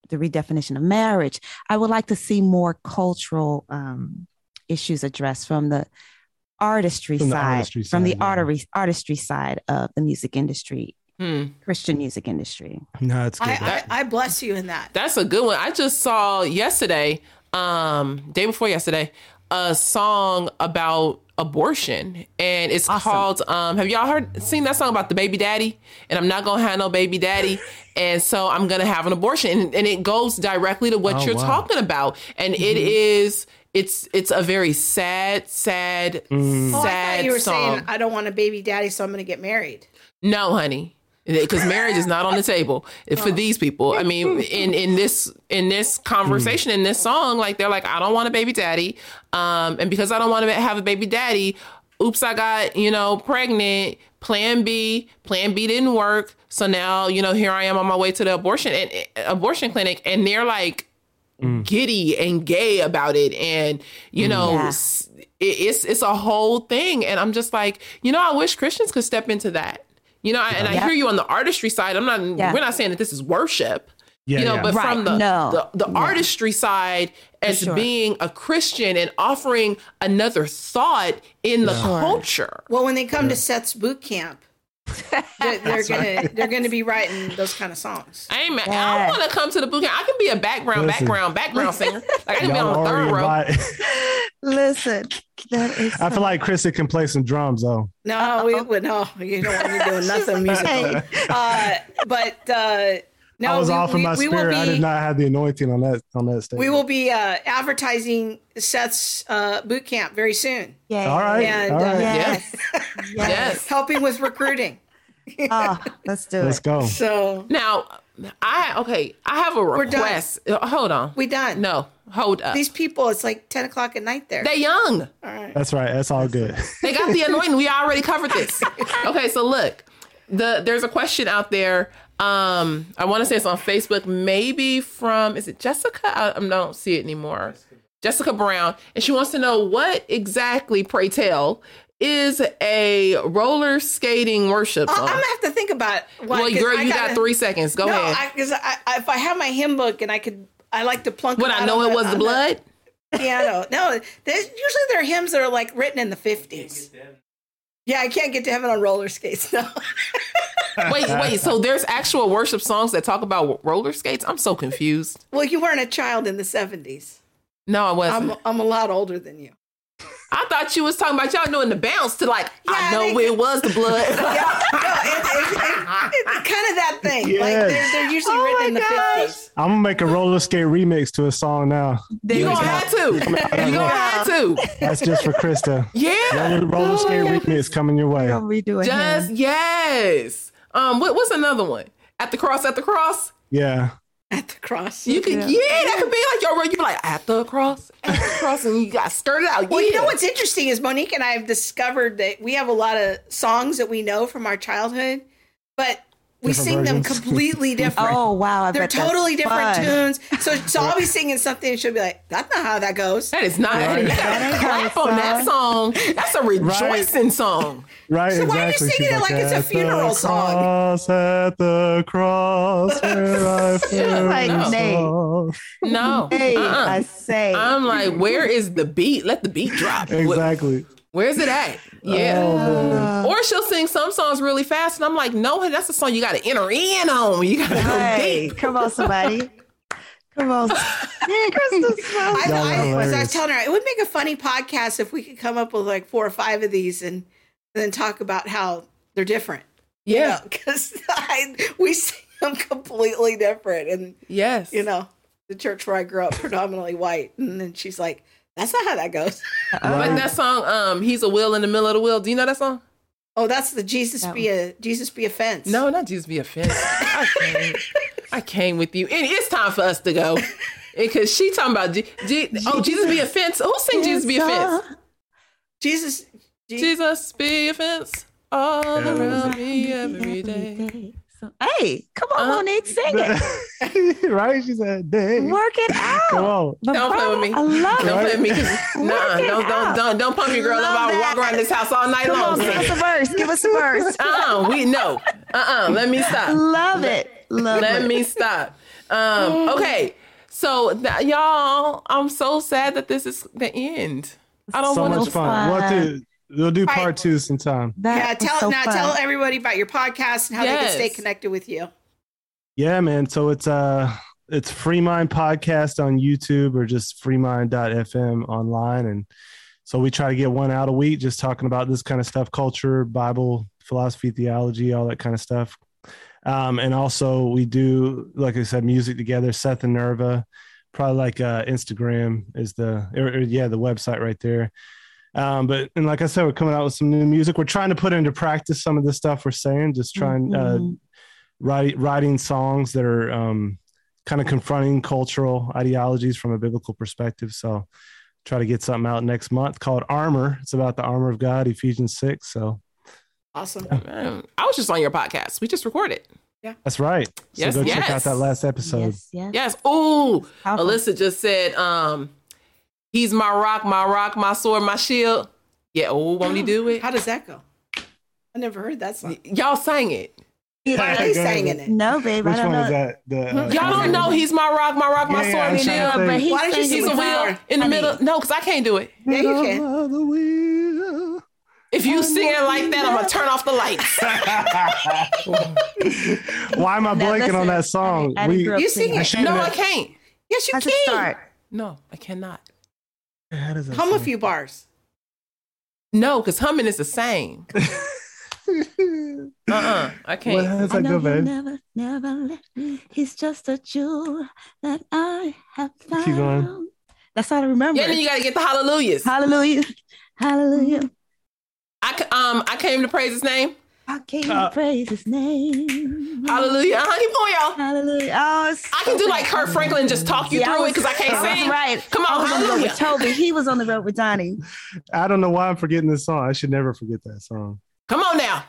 the redefinition of marriage. I would like to see more cultural um, issues addressed from the artistry from side, the artistry from the artery, artistry side of the music industry Hmm. Christian music industry. No, it's good. I, I, I, bless you in that. That's a good one. I just saw yesterday, um, day before yesterday, a song about abortion, and it's awesome. called. Um, have y'all heard seen that song about the baby daddy? And I'm not gonna have no baby daddy, and so I'm gonna have an abortion, and, and it goes directly to what oh, you're wow. talking about, and mm-hmm. it is it's it's a very sad, sad, mm. sad. Oh, I thought you were song. saying I don't want a baby daddy, so I'm going to get married. No, honey because marriage is not on the table for oh. these people. I mean, in in this in this conversation in this song, like they're like, I don't want a baby daddy, um, and because I don't want to have a baby daddy, oops, I got you know pregnant. Plan B, Plan B didn't work, so now you know here I am on my way to the abortion and abortion clinic, and they're like mm. giddy and gay about it, and you know. Yeah. It's it's a whole thing, and I'm just like, you know, I wish Christians could step into that you know, and I hear you on the artistry side. I'm not. Yeah. We're not saying that this is worship. Yeah, you know, yeah. but right. from the no. the, the artistry side as sure. being a Christian and offering another thought in the sure. culture. Well, when they come to Seth's boot camp, they're, they're gonna they're gonna be writing those kind of songs. Amen. Yes. I want to come to the boot camp. I can be a background, Listen. background, background singer. Like I can be on the third row. Listen, I feel like Krista can play some drums though. No, we would no. You don't want me doing nothing musical. Uh, but uh, no, I was we, off in my spirit. Be, I did not have the anointing on that on that stage. We will be uh, advertising Seth's uh, boot camp very soon. Yeah. All right. And, All right. Uh, yes. yes. yes. Helping with recruiting. oh, let's do let's it. Let's go. So now, I okay. I have a request. Uh, hold on. We done. No, hold up. These people, it's like ten o'clock at night there. They young. All right. That's right. That's all good. They got the anointing. We already covered this. Okay, so look, the there's a question out there. Um, I want to say it's on Facebook, maybe from is it Jessica? I, I don't see it anymore. Jessica Brown, and she wants to know what exactly, pray tell, is a roller skating worship song. I'm gonna have to think about. What, well, girl, you gotta, got three seconds. Go no, ahead. Because if I have my hymn book and I could, I like to plunk. What I know it was the blood. The piano. No, there's usually there are hymns that are like written in the 50s. Yeah, I can't get to heaven on roller skates. No. wait, wait. So there's actual worship songs that talk about roller skates? I'm so confused. Well, you weren't a child in the 70s. No, I wasn't. I'm, I'm a lot older than you. I thought you was talking about y'all knowing the bounce to like yeah, I know where it was the blood. yeah, no, it, it, it, kind of that thing. Yes. Like they're, they're usually oh written in the fifties. I'm gonna make a roller skate remix to a song now. You gonna have to. You gonna have to. That's just for Krista. Yeah. Roller, roller oh, skate yes. remix coming your way. Gonna redo it. Just him. yes. Um, what, what's another one? At the cross, at the cross. Yeah at the cross. You could, yeah, yeah that could be like your. You'd be like at the cross, at the cross, and you got skirted out. Well, you know what's interesting is Monique and I have discovered that we have a lot of songs that we know from our childhood, but we sing versions. them completely different. oh wow! I They're totally different fun. tunes. So, so I'll be singing something, and she'll be like, "That's not how that goes." That is not. Right. That clap on that song. That's a rejoicing right. song. Right. So exactly. why are you singing it like it's a funeral song? Cross at the cross where I feel like Nate. No, hey, uh-uh. I say. I'm like, where is the beat? Let the beat drop. Exactly. Where's it at? Yeah. Oh, or she'll sing some songs really fast, and I'm like, no, that's a song you got to enter in on. You got to hey, go deep. Come on, somebody. Come on. Yeah, I, I, was, I was telling her it would make a funny podcast if we could come up with like four or five of these and, and then talk about how they're different. Yeah. Because we see them completely different. And yes, you know, the church where I grew up, predominantly white. And then she's like, that's not how that goes. Right. But that song, um, he's a wheel in the middle of the wheel. Do you know that song? Oh, that's the Jesus be a Jesus be a fence. No, not Jesus be a fence. I came, I came with you, and it's time for us to go because she talking about G- G- oh Jesus be a fence. Who sing Jesus be a fence? Jesus, G- Jesus be a fence all around me every day. So, hey, come on, uh, Monique, sing it. right? She said, "Dang, work it out." Come on, don't play with me. I love don't it. Don't play with me. Nah, don't, don't, don't, don't pump your girl up. I'll walk around this house all night come long. On, give us a verse. Give us a verse. uh, we no. Uh, uh-uh, uh Let me stop. Love it. Love it. Let it. me stop. Um, okay, so th- y'all, I'm so sad that this is the end. I don't so want much fun. We'll do we'll do part right. two sometime. That yeah, tell so now fun. tell everybody about your podcast and how yes. they can stay connected with you. Yeah, man. So it's uh it's Free Mind Podcast on YouTube or just freemind.fm online. And so we try to get one out a week just talking about this kind of stuff, culture, Bible, philosophy, theology, all that kind of stuff. Um, and also we do, like I said, music together, Seth and Nerva, probably like uh, Instagram is the, or, or, yeah, the website right there. Um, but and like I said, we're coming out with some new music. We're trying to put into practice some of the stuff we're saying, just trying uh, mm-hmm. uh, write, writing songs that are um, kind of confronting cultural ideologies from a biblical perspective. So try to get something out next month called Armor. It's about the armor of God, Ephesians six. So awesome. Yeah. I was just on your podcast. We just recorded. Yeah. That's right. Yes, so go yes. check out that last episode. Yes. Yes. yes. Ooh. Alisa just said, um, he's my rock, my rock, my sword, my shield. Yeah. Oh, won't he do it? How does that go? I never heard that song. Y- y'all sang it. Yeah, he's singing it. No, babe. Which I don't one know. is that? The, uh, Y'all don't know he's my rock, my rock, my Yeah, sword, yeah, and I'm shield. but he's Why don't you singing He's a wheel in the Honey. middle. No, because I can't do it. Yeah, you can. The wheel. If you sing it like that, I'm gonna turn off the lights. Why am I Now, blanking listen, on that song? I didn't We- You sing singing. it. no, I can't. Yes, you How's can. start? No, I cannot. How does that Hum a few bars. No, because humming is the same. Uh-uh. I What, can't. how does I that know go, he'll babe? never, never left me. He's just a jewel that I have found. Keep going. That's all I remember. Yeah, then you gotta get the hallelujahs. Hallelujah. Hallelujah. I c- um I came to praise his name. I came Uh, praise his name. Hallelujah. Uh-huh, keep y'all. Hallelujah. Oh, it's I can do like Kirk Franklin just talk you Yeah, I through it because I can't That's sing. Right. Come I on, was on the road with hallelujah. Toby. He was on the road with Donnie. I don't know why I'm forgetting this song. I should never forget that song. Come on now.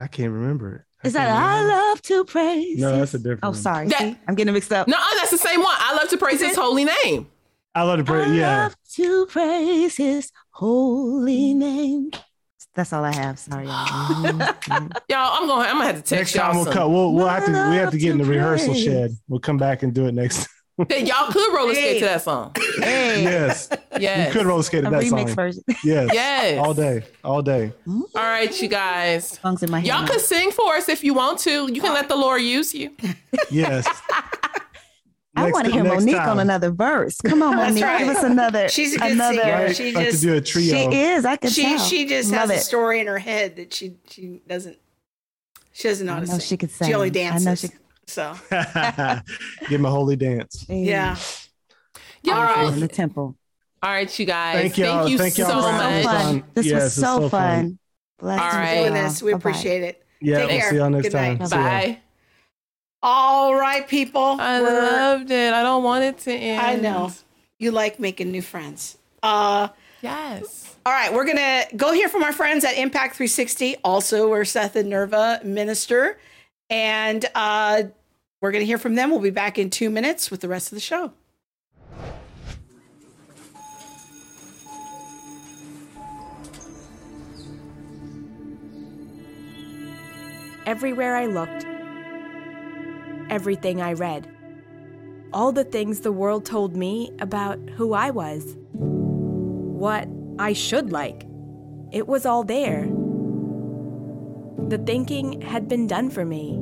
I can't remember it. I Is that I love to praise? No, that's a his- different Oh, one. sorry. That- See? I'm getting mixed up. No, that's the same one. I love to praise his holy name. I love to pray. I Yeah. love to praise his holy name. That's all I have. Sorry, y'all. Mhm. Y'all, I'm gonna I'm gonna have to text next time y'all we'll some. cut. We'll, we'll have to. We have to get in the rehearsal praise. shed. We'll come back and do it next. That y'all could roller skate to that song. hey, yes, Yes. you could roller skate a to that remix song. version. Yes. Yes. All day. All day. All right, you guys. Songs in my head. Y'all now. can sing for us if you want to. You can let the Lord use you. Yes. I want to hear Monique time. on another verse. Come on, Monique, right. give us another. She's a good another. singer. Right? She like to just- do a trio. She is. I can She tell. she just Love has a story in her head that she she doesn't she doesn't know I how to know sing. she could She sing. only I know she- So Give him a holy dance. yeah. Y'all. All All in the temple. right, you guys. Thank y'all. you Thank y'all so so much. fun. fun. This Yes, was so so fun. fun. Blessed All to right. be Doing y'all. this. We Bye-bye. appreciate it. Yeah, Take we'll care. see y'all next Good time. night. Bye. All right, people. I We're- loved it. I don't want it to end. I know. You like making new friends. Uh Yes. all right, we're gonna go hear from our friends at Impact 360, also where Seth and Nerva minister. And uh we're gonna hear from them. We'll be back in two minutes with the rest of the show. Everywhere I looked, everything I read, all the things the world told me about who I was, what I should like, it was all there. The thinking had been done for me.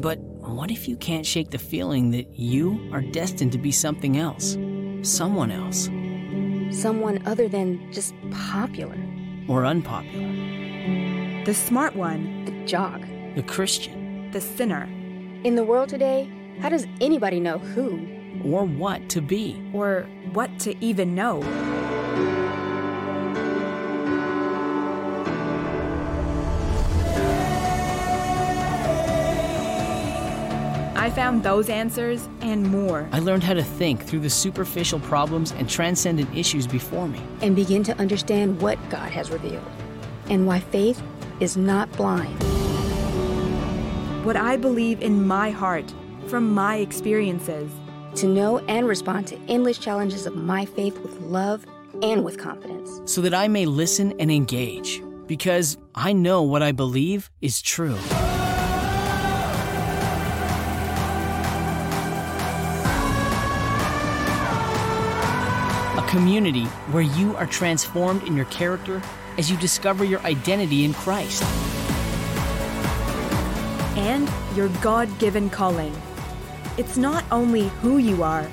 But what if you can't shake the feeling that you are destined to be something else? Someone else? Someone other than just popular. Or unpopular? The smart one, The jock. The Christian? the sinner, In the world today, how does anybody know who? Or what to be? or what to even know. I found those answers and more. I learned how to think through the superficial problems and transcendent issues before me. And begin to understand what God has revealed. And why faith is not blind. What I believe in my heart from my experiences. To know and respond to endless challenges of my faith with love and with confidence. So that I may listen and engage, because I know what I believe is true. A community where you are transformed in your character as you discover your identity in Christ. And your God given calling. It's not only who you are,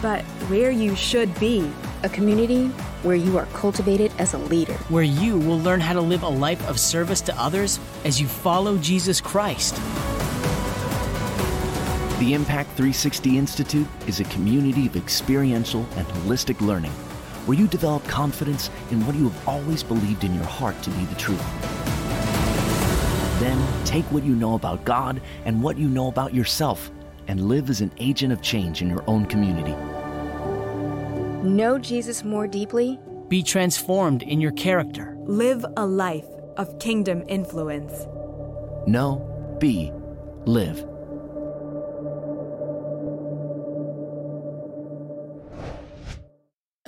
but where you should be. A community where you are cultivated as a leader. Where you will learn how to live a life of service to others as you follow Jesus Christ. The Impact 360 Institute is a community of experiential and holistic learning where you develop confidence in what you have always believed in your heart to be the truth. Then take what you know about God and what you know about yourself and live as an agent of change in your own community. Know Jesus more deeply. Be transformed in your character. Live a life of kingdom influence. Know, be, live.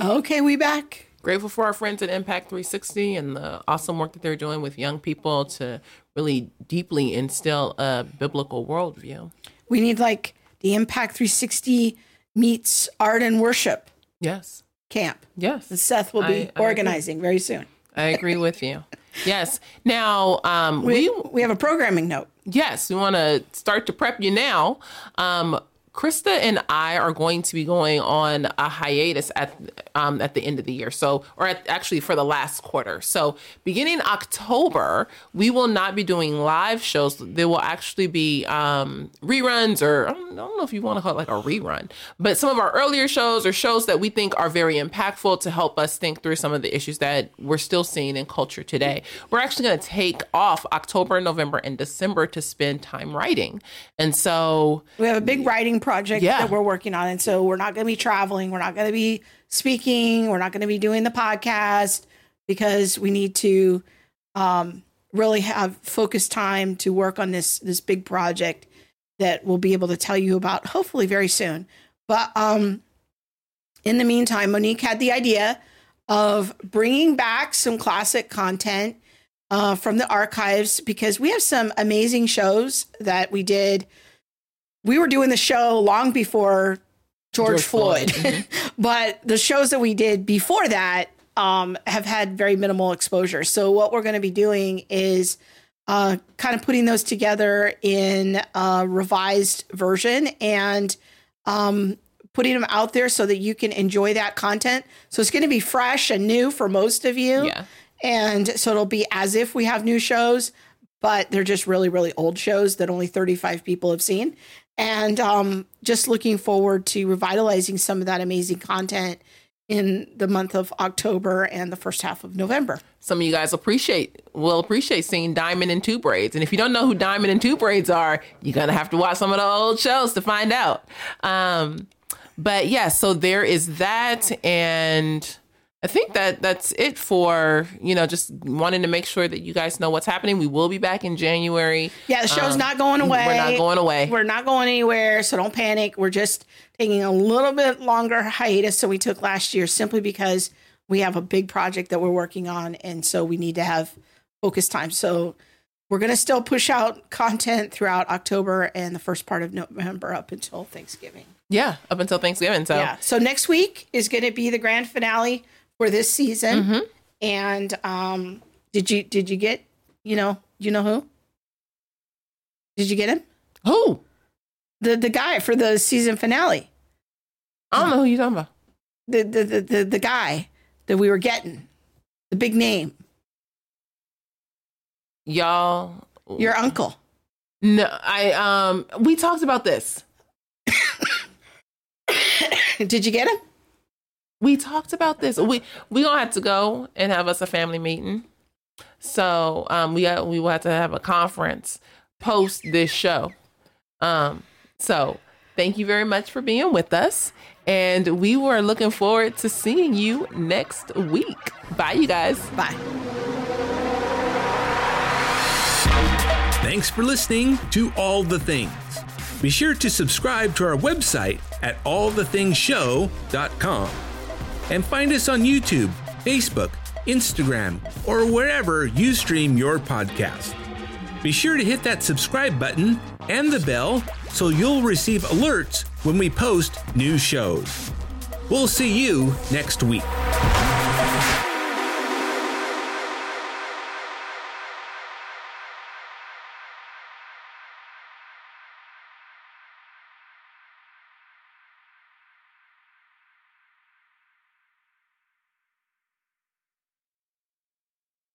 Okay, we back. Grateful for our friends at Impact 360 and the awesome work that they're doing with young people to really deeply instill a biblical worldview. We need like the Impact 360 meets art and worship Yes. camp. Yes. that Seth will be I- I organizing very soon. I agree with you. Yes. Now, um, We, we we have a programming note. Yes, we want to start to prep you now. Um, Krista and I are going to be going on a hiatus at um, at the end of the year. So, or at, actually for the last quarter. So, beginning October, we will not be doing live shows. There will actually be um, reruns, or I don't, I don't know if you want to call it like a rerun, but some of our earlier shows or shows that we think are very impactful to help us think through some of the issues that we're still seeing in culture today. We're actually going to take off October, November, and December to spend time writing, and so We have a big writing project Yeah. that we're working on. And so we're not going to be traveling. We're not going to be speaking. We're not going to be doing the podcast because we need to um, really have focused time to work on this, this big project that we'll be able to tell you about hopefully very soon. But um, in the meantime, Monique had the idea of bringing back some classic content uh, from the archives because we have some amazing shows that we did. We were doing the show long before George, George Floyd, Floyd, but the shows that we did before that um, have had very minimal exposure. So what we're going to be doing is uh, kind of putting those together in a revised version and um, putting them out there so that you can enjoy that content. So it's going to be fresh and new for most of you. Yeah. And so it'll be as if we have new shows, but they're just really, really old shows that only 35 people have seen. And um, just looking forward to revitalizing some of that amazing content in the month of October and the first half of November. some of you guys appreciate will appreciate seeing Diamond and Two Braids. And if you don't know who Diamond and Two Braids are, you're gonna have to watch some of the old shows to find out. Um, but yeah, so there is that, and I think that that's it for you know just wanting to make sure that you guys know what's happening. We will be back in January. Yeah, the show's Um, not going away. We're not going away. We're not going anywhere, so don't panic. We're just taking a little bit longer hiatus than we took last year simply because we have a big project that we're working on and so we need to have focus time. So we're going to still push out content throughout October and the first part of November up until Thanksgiving. yeah, up until Thanksgiving. So Yeah. So next week is going to be the grand finale for this season. Mm-hmm. And um did you did you get, you know, you know who? Did you get him? who? the the guy for the season finale. I don't know who you're talking about. The the the the, the guy that we were getting, the big name, Y'all, your uncle. no, I um, we talked about this. Did you get him? We talked about this. We we gonna have to go and have us a family meeting. So um, we got, we will have to have a conference post this show. Um, so thank you very much for being with us, and we were looking forward to seeing you next week. Bye, you guys. Bye. Thanks thanks for listening to All the Things. Be sure to subscribe to our website at allthethingsshow.com and find us on YouTube, Facebook, Instagram, or wherever you stream your podcast. Be sure to hit that subscribe button and the bell so you'll receive alerts when we post new shows. We'll see you next week.